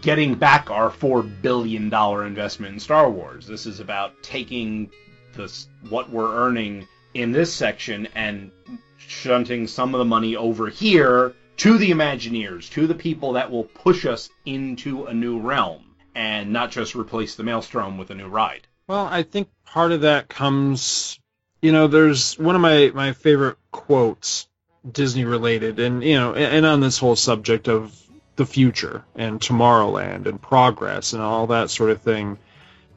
getting back our four billion dollar investment in Star Wars. This is about taking this what we're earning in this section and shunting some of the money over here to the Imagineers, to the people that will push us into a new realm, and not just replace the Maelstrom with a new ride. Well, I think part of that comes, you know, there's one of my, my favorite quotes, Disney related, and, you know, and on this whole subject of the future and Tomorrowland and progress and all that sort of thing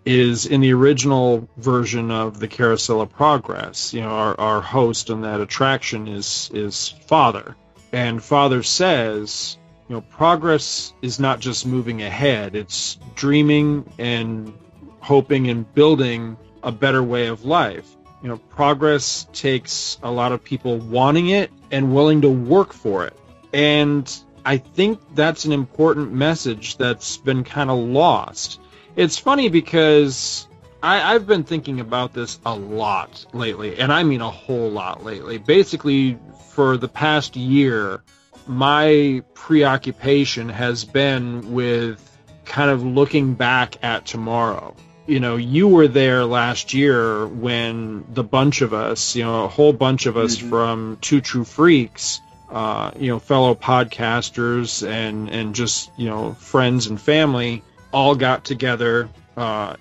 is in the original version of the Carousel of Progress. You know, our, our host in that attraction is, is Father. And Father says, you know, progress is not just moving ahead, it's dreaming and hoping and building a better way of life. You know, progress takes a lot of people wanting it and willing to work for it. And I think that's an important message that's been kind of lost. It's funny because I, I've been thinking about this a lot lately, and I mean a whole lot lately. Basically, for the past year, my preoccupation has been with kind of looking back at tomorrow. You know, you were there last year when the bunch of us, you know, a whole bunch of us from Two True Freaks, uh, you know, fellow podcasters and and just you know friends and family all got together uh,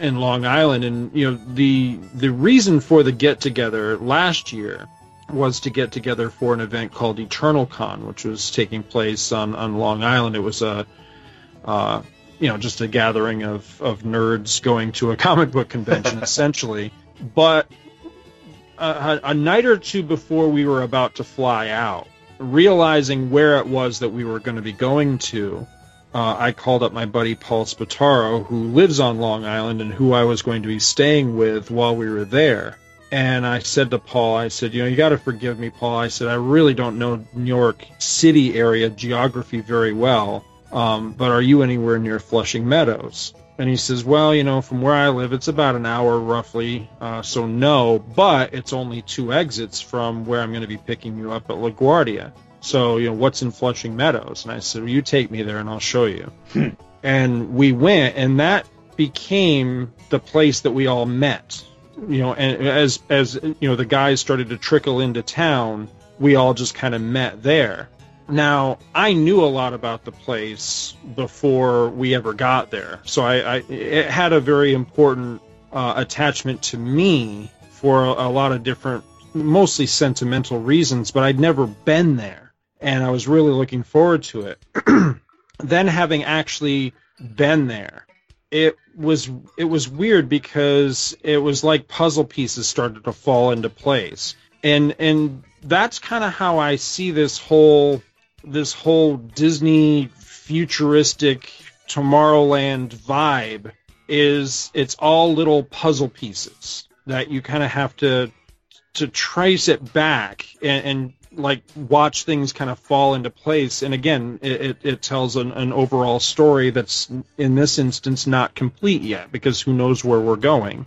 in Long Island, and you know the the reason for the get together last year was to get together for an event called Eternal Con, which was taking place on on Long Island. It was a uh, you know just a gathering of of nerds going to a comic book convention essentially, but. A, a night or two before we were about to fly out, realizing where it was that we were going to be going to, uh, I called up my buddy Paul Spataro, who lives on Long Island and who I was going to be staying with while we were there. And I said to Paul, I said, you know, you got to forgive me, Paul. I said, I really don't know New York City area geography very well, um, but are you anywhere near Flushing Meadows? And he says, well, you know, from where I live, it's about an hour roughly, uh, so no, but it's only two exits from where I'm going to be picking you up at LaGuardia. So, you know, what's in Flushing Meadows? And I said, well, you take me there and I'll show you. and we went, and that became the place that we all met. You know, and as as you know, the guys started to trickle into town, we all just kind of met there. Now, I knew a lot about the place before we ever got there, so I, I it had a very important uh, attachment to me for a, a lot of different, mostly sentimental reasons. But I'd never been there, and I was really looking forward to it. then, having actually been there, it was it was weird because it was like puzzle pieces started to fall into place, and and that's kind of how I see this whole this whole Disney futuristic Tomorrowland vibe is it's all little puzzle pieces that you kind of have to to trace it back and, and like watch things kind of fall into place and again it, it, it tells an, an overall story that's in this instance not complete yet because who knows where we're going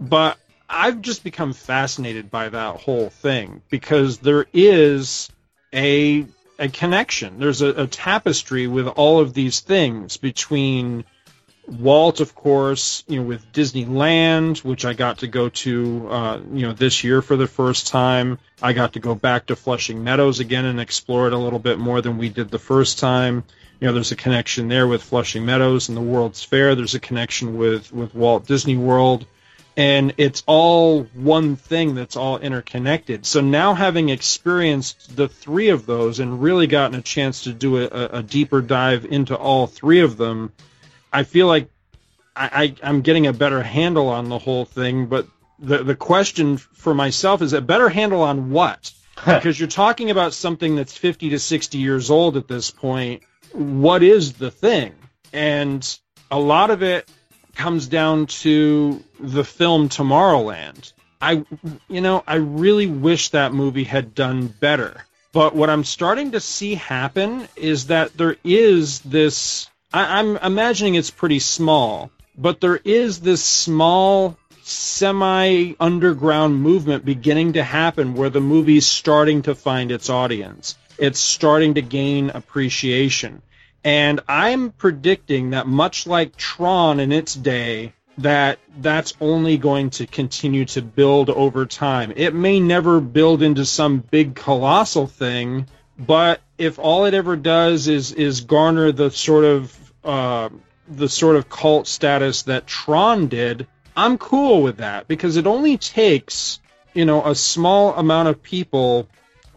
but i've just become fascinated by that whole thing because there is a a connection. There's a, a, tapestry with all of these things between Walt, of course, you know, with Disneyland, which I got to go to, uh, you know, this year for the first time. I got to go back to Flushing Meadows again and explore it a little bit more than we did the first time. You know, there's a connection there with Flushing Meadows and the World's Fair. There's a connection with with Walt Disney World, and it's all one thing that's all interconnected. So now having experienced the three of those and really gotten a chance to do a, a deeper dive into all three of them I feel like I, I, am getting a better handle on the whole thing, but the the question for myself is a better handle on what? because you're talking about something that's 50 to 60 years old at this point. What is the thing? And a lot of it comes down to the film Tomorrowland. I, you know, I really wish that movie had done better. But what I'm starting to see happen is that there is this I, I'm imagining it's pretty small, but there is this small semi underground movement beginning to happen where the movie's starting to find its audience. It's starting to gain appreciation. And I'm predicting that much like Tron in its day, that that's only going to continue to build over time. It may never build into some big colossal thing, but if all it ever does is is garner the sort of uh, the sort of cult status that Tron did, I'm cool with that because it only takes you know a small amount of people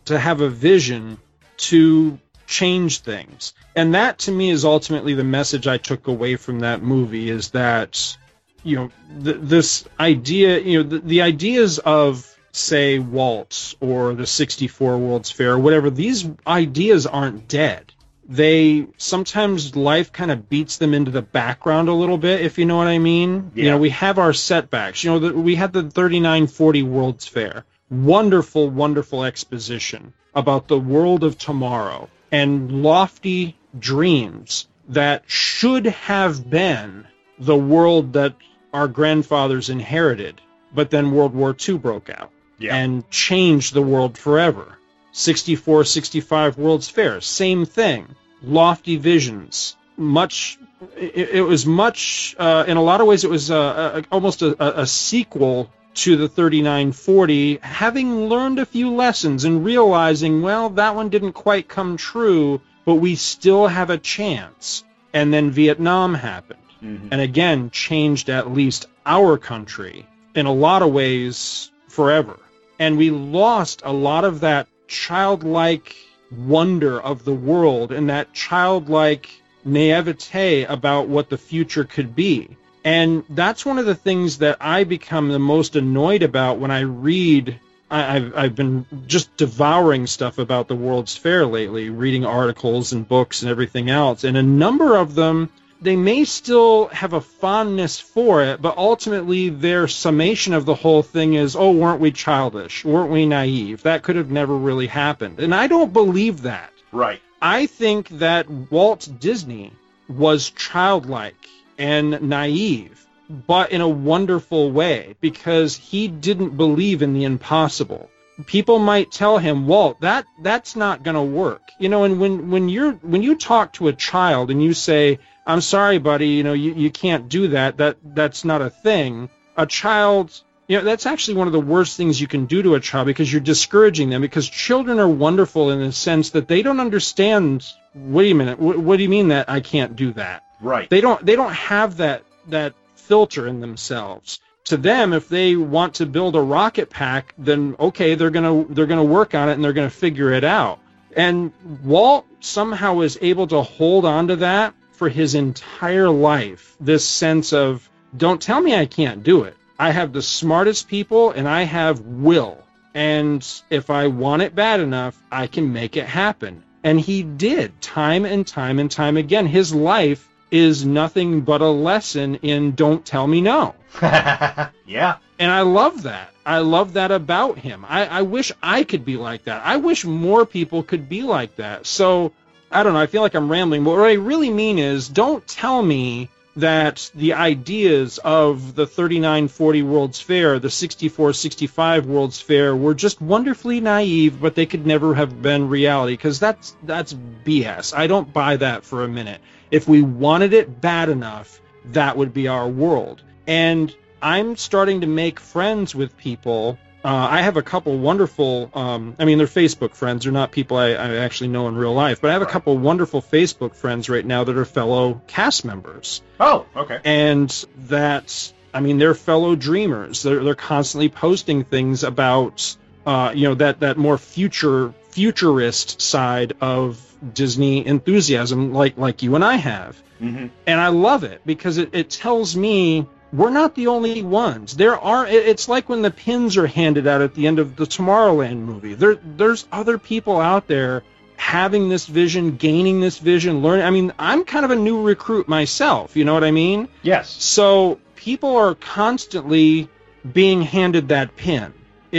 to have a vision to change things. And that to me is ultimately the message I took away from that movie is that you know th- this idea, you know the, the ideas of say Walt's or the 64 World's Fair or whatever, these ideas aren't dead they sometimes life kind of beats them into the background a little bit, if you know what I mean. Yeah. You know, we have our setbacks. You know, the, we had the 3940 World's Fair. Wonderful, wonderful exposition about the world of tomorrow and lofty dreams that should have been the world that our grandfathers inherited, but then World War II broke out yeah. and changed the world forever. 64, 65 World's Fair, same thing. Lofty visions, much. It, it was much. Uh, in a lot of ways, it was uh, a, almost a, a sequel to the 3940, having learned a few lessons and realizing, well, that one didn't quite come true, but we still have a chance. And then Vietnam happened, mm-hmm. and again changed at least our country in a lot of ways forever. And we lost a lot of that childlike wonder of the world and that childlike naivete about what the future could be. And that's one of the things that I become the most annoyed about when I read. I, have I've been just devouring stuff about the World's Fair lately, reading articles and books and everything else. And a number of them they may still have a fondness for it, but ultimately their summation of the whole thing is, oh, weren't we childish? Weren't we naive? That could have never really happened. And I don't believe that. Right. I think that Walt Disney was childlike and naive, but in a wonderful way because he didn't believe in the impossible. People might tell him, Walt, that that's not going to work. You know, and when when you're when you talk to a child and you say, I'm sorry, buddy, you know, you, you can't do that. That that's not a thing. A child, you know, that's actually one of the worst things you can do to a child because you're discouraging them because children are wonderful in the sense that they don't understand, wait a minute, what, what do you mean that I can't do that? Right. They don't they don't have that that filter in themselves. To them, if they want to build a rocket pack, then okay, they're gonna they're gonna work on it and they're gonna figure it out. And Walt somehow is able to hold on to that for his entire life this sense of don't tell me I can't do it. I have the smartest people and I have will. And if I want it bad enough, I can make it happen. And he did time and time and time again. His life is nothing but a lesson in don't tell me no. yeah. And I love that. I love that about him. I, I wish I could be like that. I wish more people could be like that. So I don't know. I feel like I'm rambling, but what I really mean is don't tell me that the ideas of the 3940 World's Fair, the 6465 World's Fair were just wonderfully naive, but they could never have been reality because that's that's BS. I don't buy that for a minute. If we wanted it bad enough, that would be our world. And I'm starting to make friends with people. Uh, I have a couple wonderful, um, I mean, they're Facebook friends. They're not people I, I actually know in real life, but I have a couple wonderful Facebook friends right now that are fellow cast members. Oh, okay. And that, I mean, they're fellow dreamers. They're, they're constantly posting things about, uh, you know, that, that more future, futurist side of Disney enthusiasm like, like you and I have. Mm-hmm. And I love it because it, it tells me we're not the only ones. There are. It's like when the pins are handed out at the end of the Tomorrowland movie. There, there's other people out there having this vision, gaining this vision, learning. I mean, I'm kind of a new recruit myself. You know what I mean? Yes. So people are constantly being handed that pin,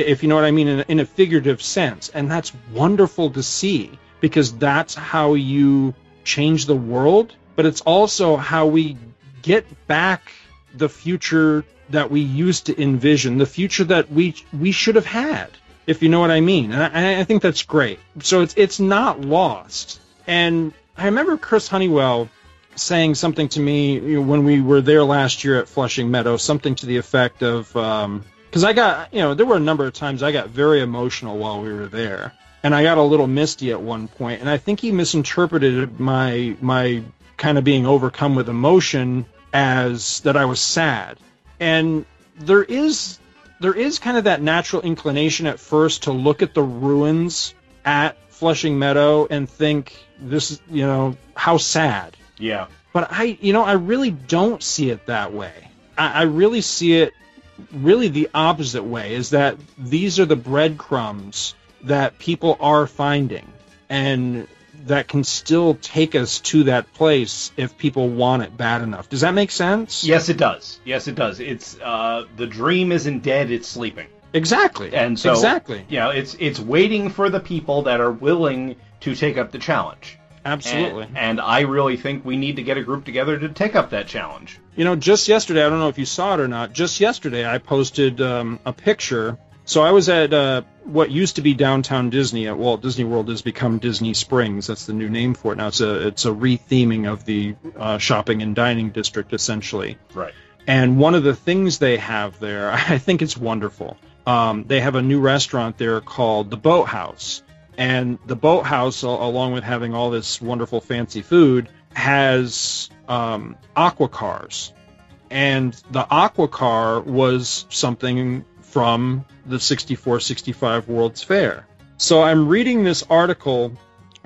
if you know what I mean, in a, in a figurative sense, and that's wonderful to see because that's how you change the world. But it's also how we get back the future that we used to envision, the future that we we should have had, if you know what I mean. And I, I think that's great. So it's it's not lost. And I remember Chris Honeywell saying something to me you know, when we were there last year at Flushing Meadow, something to the effect of, um, because I got, you know, there were a number of times I got very emotional while we were there, and I got a little misty at one point, and I think he misinterpreted my my kind of being overcome with emotion as that I was sad, and there is there is kind of that natural inclination at first to look at the ruins at Flushing Meadow and think this is you know how sad Yeah. but I, you know, I really don't see it that way. I, I really see it really the opposite way is that these are the breadcrumbs that people are finding and that can still take us to that place if people want it bad enough. Does that make sense? Yes, it does. Yes, it does. It's uh, the dream isn't dead; it's sleeping. Exactly. And so, exactly. you know, it's it's waiting for the people that are willing to take up the challenge. Absolutely. And, and I really think we need to get a group together to take up that challenge. You know, just yesterday, I don't know if you saw it or not, just yesterday I posted um, a picture. So I was at uh, what used to be downtown Disney at Walt Disney World has become Disney Springs. That's the new name for it now. It's a it's a retheming of the uh, shopping and dining district essentially. Right. And one of the things they have there, I think it's wonderful. Um, they have a new restaurant there called the Boathouse, and the Boathouse, al- along with having all this wonderful fancy food, has um, aqua cars, and the aqua car was something from the 64-65 World's Fair. So I'm reading this article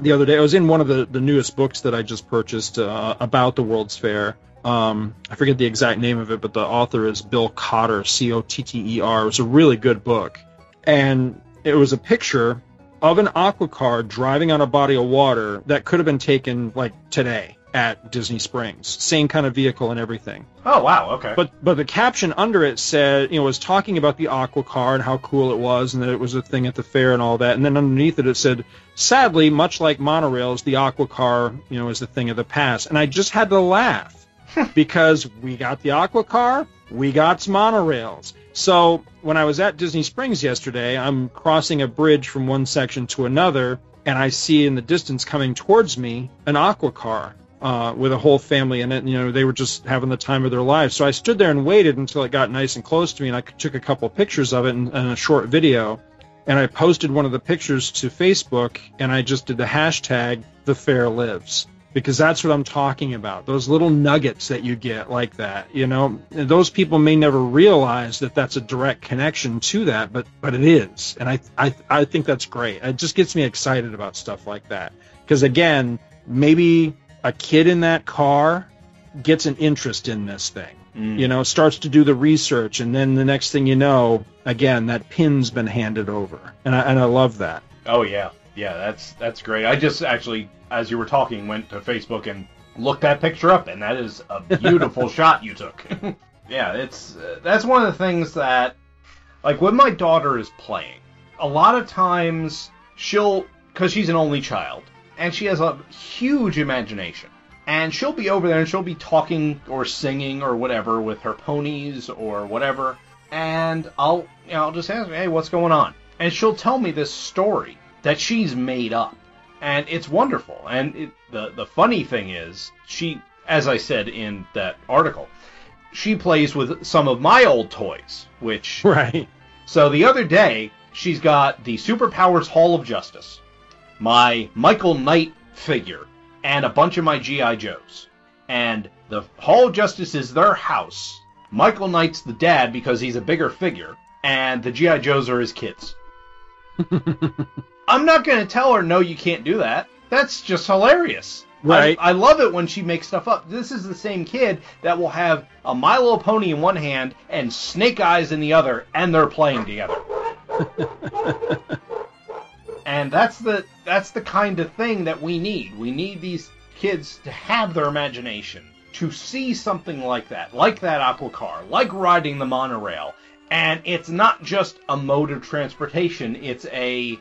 the other day. I was in one of the, the newest books that I just purchased uh, about the World's Fair. Um, I forget the exact name of it, but the author is Bill Cotter, C-O-T-T-E-R. It was a really good book, and it was a picture of an aqua car driving on a body of water that could have been taken like today at Disney Springs. Same kind of vehicle and everything. Oh wow. Okay. But but the caption under it said, you know, was talking about the aqua car and how cool it was and that it was a thing at the fair and all that. And then underneath it it said, sadly, much like monorails, the aqua car, you know, is a thing of the past. And I just had to laugh because we got the aqua car, we got monorails. So when I was at Disney Springs yesterday, I'm crossing a bridge from one section to another, and I see in the distance coming towards me an aqua car uh, with a whole family in it. And, you know, they were just having the time of their lives. So I stood there and waited until it got nice and close to me, and I took a couple pictures of it and, and a short video. And I posted one of the pictures to Facebook, and I just did the hashtag "The Fair Lives" because that's what I'm talking about. Those little nuggets that you get like that, you know, And those people may never realize that that's a direct connection to that, but but it is, and I I I think that's great. It just gets me excited about stuff like that because again, maybe a kid in that car gets an interest in this thing. Mm. You know, starts to do the research, and then the next thing you know, again, that pin's been handed over, and I and I love that. Oh yeah, yeah, that's that's great. I just actually, as you were talking, went to Facebook and looked that picture up, and that is a beautiful shot you took. yeah, it's uh, that's one of the things that, like, when my daughter is playing, a lot of times she'll, because she's an only child, and she has a huge imagination. And she'll be over there and she'll be talking or singing or whatever with her ponies or whatever. And I'll, you know, I'll just ask her, hey, what's going on? And she'll tell me this story that she's made up. And it's wonderful. And it, the, the funny thing is, she, as I said in that article, she plays with some of my old toys, which Right. so the other day, she's got the Superpowers Hall of Justice, my Michael Knight figure, and a bunch of my G.I. Joes. And the Hall of Justice is their house. Michael Knight's the dad because he's a bigger figure, and the G.I. Joes are his kids. I'm not going to tell her, no, you can't do that. That's just hilarious. Right. I, I love it when she makes stuff up. This is the same kid that will have a My Little Pony in one hand and Snake Eyes in the other, and they're playing together. and that's the that's the kind of thing that we need. We need these kids to have their imagination, to see something like that, like that aqua car, like riding the monorail. And it's not just a mode of transportation, it's a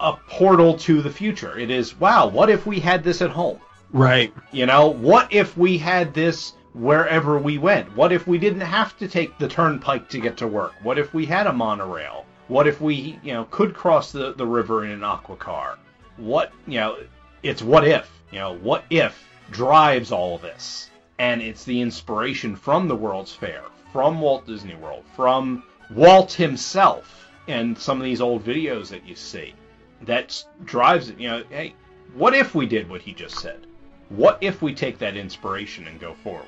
a portal to the future. It is, wow, what if we had this at home? Right. You know, what if we had this wherever we went? What if we didn't have to take the turnpike to get to work? What if we had a monorail? What if we, you know, could cross the, the river in an aqua car? What, you know, it's what if. You know, what if drives all this? And it's the inspiration from the World's Fair, from Walt Disney World, from Walt himself, and some of these old videos that you see that drives it. You know, hey, what if we did what he just said? What if we take that inspiration and go forward?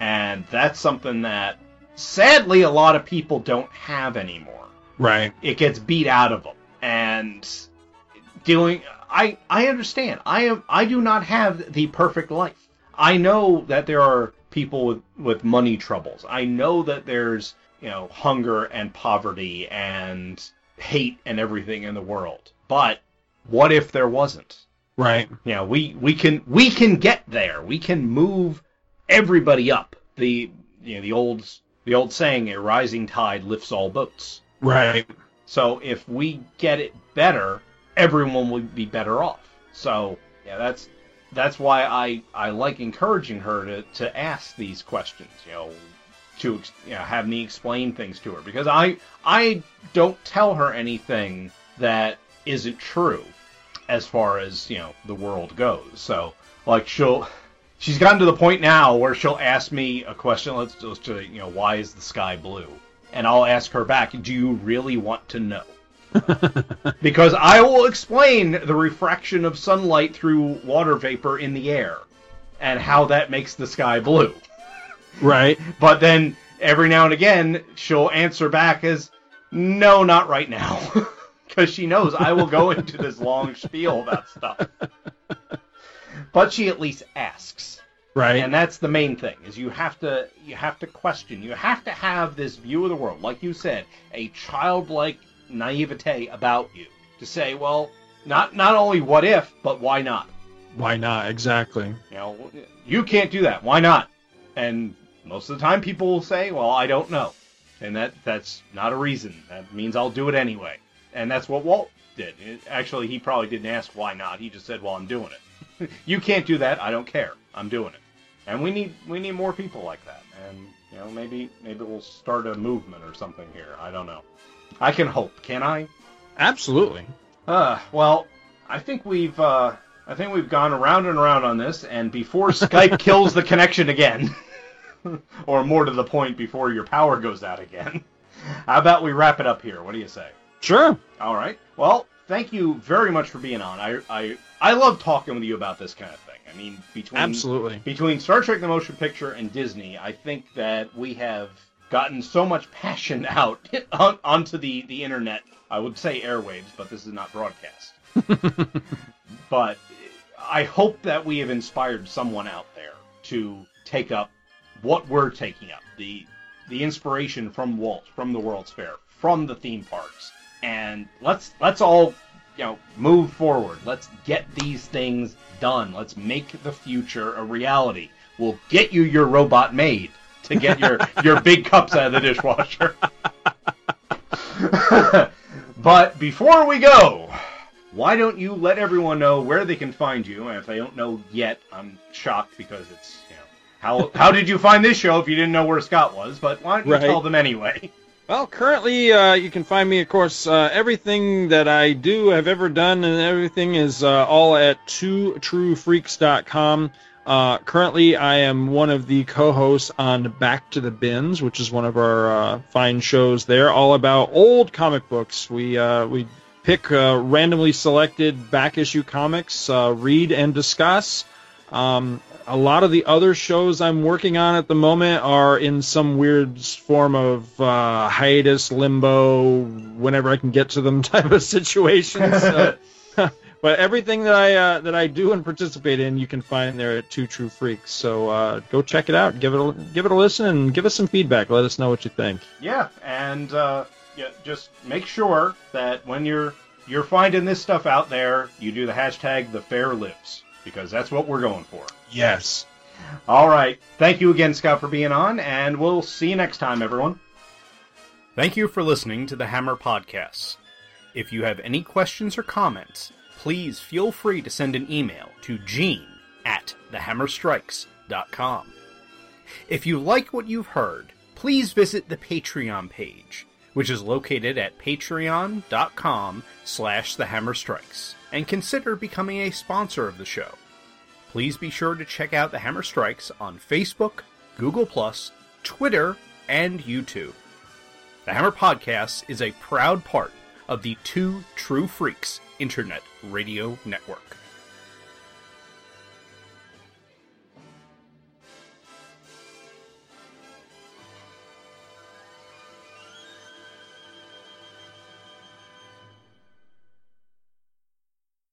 And that's something that sadly a lot of people don't have anymore. Right. It gets beat out of them. And doing I I understand. I am I do not have the perfect life. I know that there are people with with money troubles. I know that there's, you know, hunger and poverty and hate and everything in the world. But what if there wasn't? Right. You know, we we can we can get there. We can move everybody up. The you know the old the old saying, a rising tide lifts all boats. Right. So if we get it better, everyone will be better off. So yeah, that's that's why I I like encouraging her to to ask these questions. You know, to you know have me explain things to her because I I don't tell her anything that isn't true as far as you know the world goes. So like she'll she's gotten to the point now where she'll ask me a question. Let's let's you know why is the sky blue? And I'll ask her back. Do you really want to know? because I will explain the refraction of sunlight through water vapor in the air and how that makes the sky blue. Right. But then every now and again she'll answer back as no, not right now. Because she knows I will go into this long spiel about stuff. But she at least asks. Right. And that's the main thing is you have to you have to question. You have to have this view of the world, like you said, a childlike naivete about you to say, well, not not only what if, but why not? Why not? Exactly. You know, you can't do that. Why not? And most of the time, people will say, "Well, I don't know," and that that's not a reason. That means I'll do it anyway. And that's what Walt did. It- actually, he probably didn't ask why not. He just said, "Well, I'm doing it." you can't do that. I don't care. I'm doing it. And we need we need more people like that. And you know, maybe maybe we'll start a movement or something here. I don't know. I can hope. Can I? Absolutely. Uh, well, I think we've uh, I think we've gone around and around on this, and before Skype kills the connection again, or more to the point, before your power goes out again, how about we wrap it up here? What do you say? Sure. All right. Well, thank you very much for being on. I I I love talking with you about this kind of thing. I mean, between Absolutely. between Star Trek: The Motion Picture and Disney, I think that we have gotten so much passion out on, onto the the internet. I would say airwaves, but this is not broadcast. but I hope that we have inspired someone out there to take up what we're taking up the the inspiration from Walt, from the World's Fair, from the theme parks, and let's let's all you know move forward. Let's get these things done. Let's make the future a reality. We'll get you your robot made to get your your big cups out of the dishwasher. but before we go, why don't you let everyone know where they can find you? And if they don't know yet, I'm shocked because it's you know how how did you find this show if you didn't know where Scott was? But why don't you Right. tell them anyway? Well, currently, uh, you can find me, of course, uh, everything that I do, have ever done, and everything is uh, all at twotruefreaks.com. Uh, currently, I am one of the co-hosts on Back to the Bins, which is one of our uh, fine shows there, all about old comic books. We uh, we pick uh, randomly selected back issue comics, read and discuss. Um, a lot of the other shows I'm working on at the moment are in some weird form of uh, hiatus, limbo, whenever I can get to them type of situations. but everything that I uh, that I do and participate in, you can find there at Two True Freaks. So uh, go check it out, give it a, give it a listen, and give us some feedback. Let us know what you think. Yeah, and uh, yeah, just make sure that when you're you're finding this stuff out there, you do the hashtag the fair lives because that's what we're going for. Yes. All right. Thank you again, Scott, for being on, and we'll see you next time, everyone. Thank you for listening to the Hammer Podcasts. If you have any questions or comments, please feel free to send an email to gene at thehammerstrikes.com. If you like what you've heard, please visit the Patreon page, which is located at patreon.com slash thehammerstrikes, and consider becoming a sponsor of the show. Please be sure to check out the Hammer Strikes on Facebook, Google+, Twitter, and YouTube. The Hammer Podcast is a proud part of the Two True Freaks Internet Radio Network.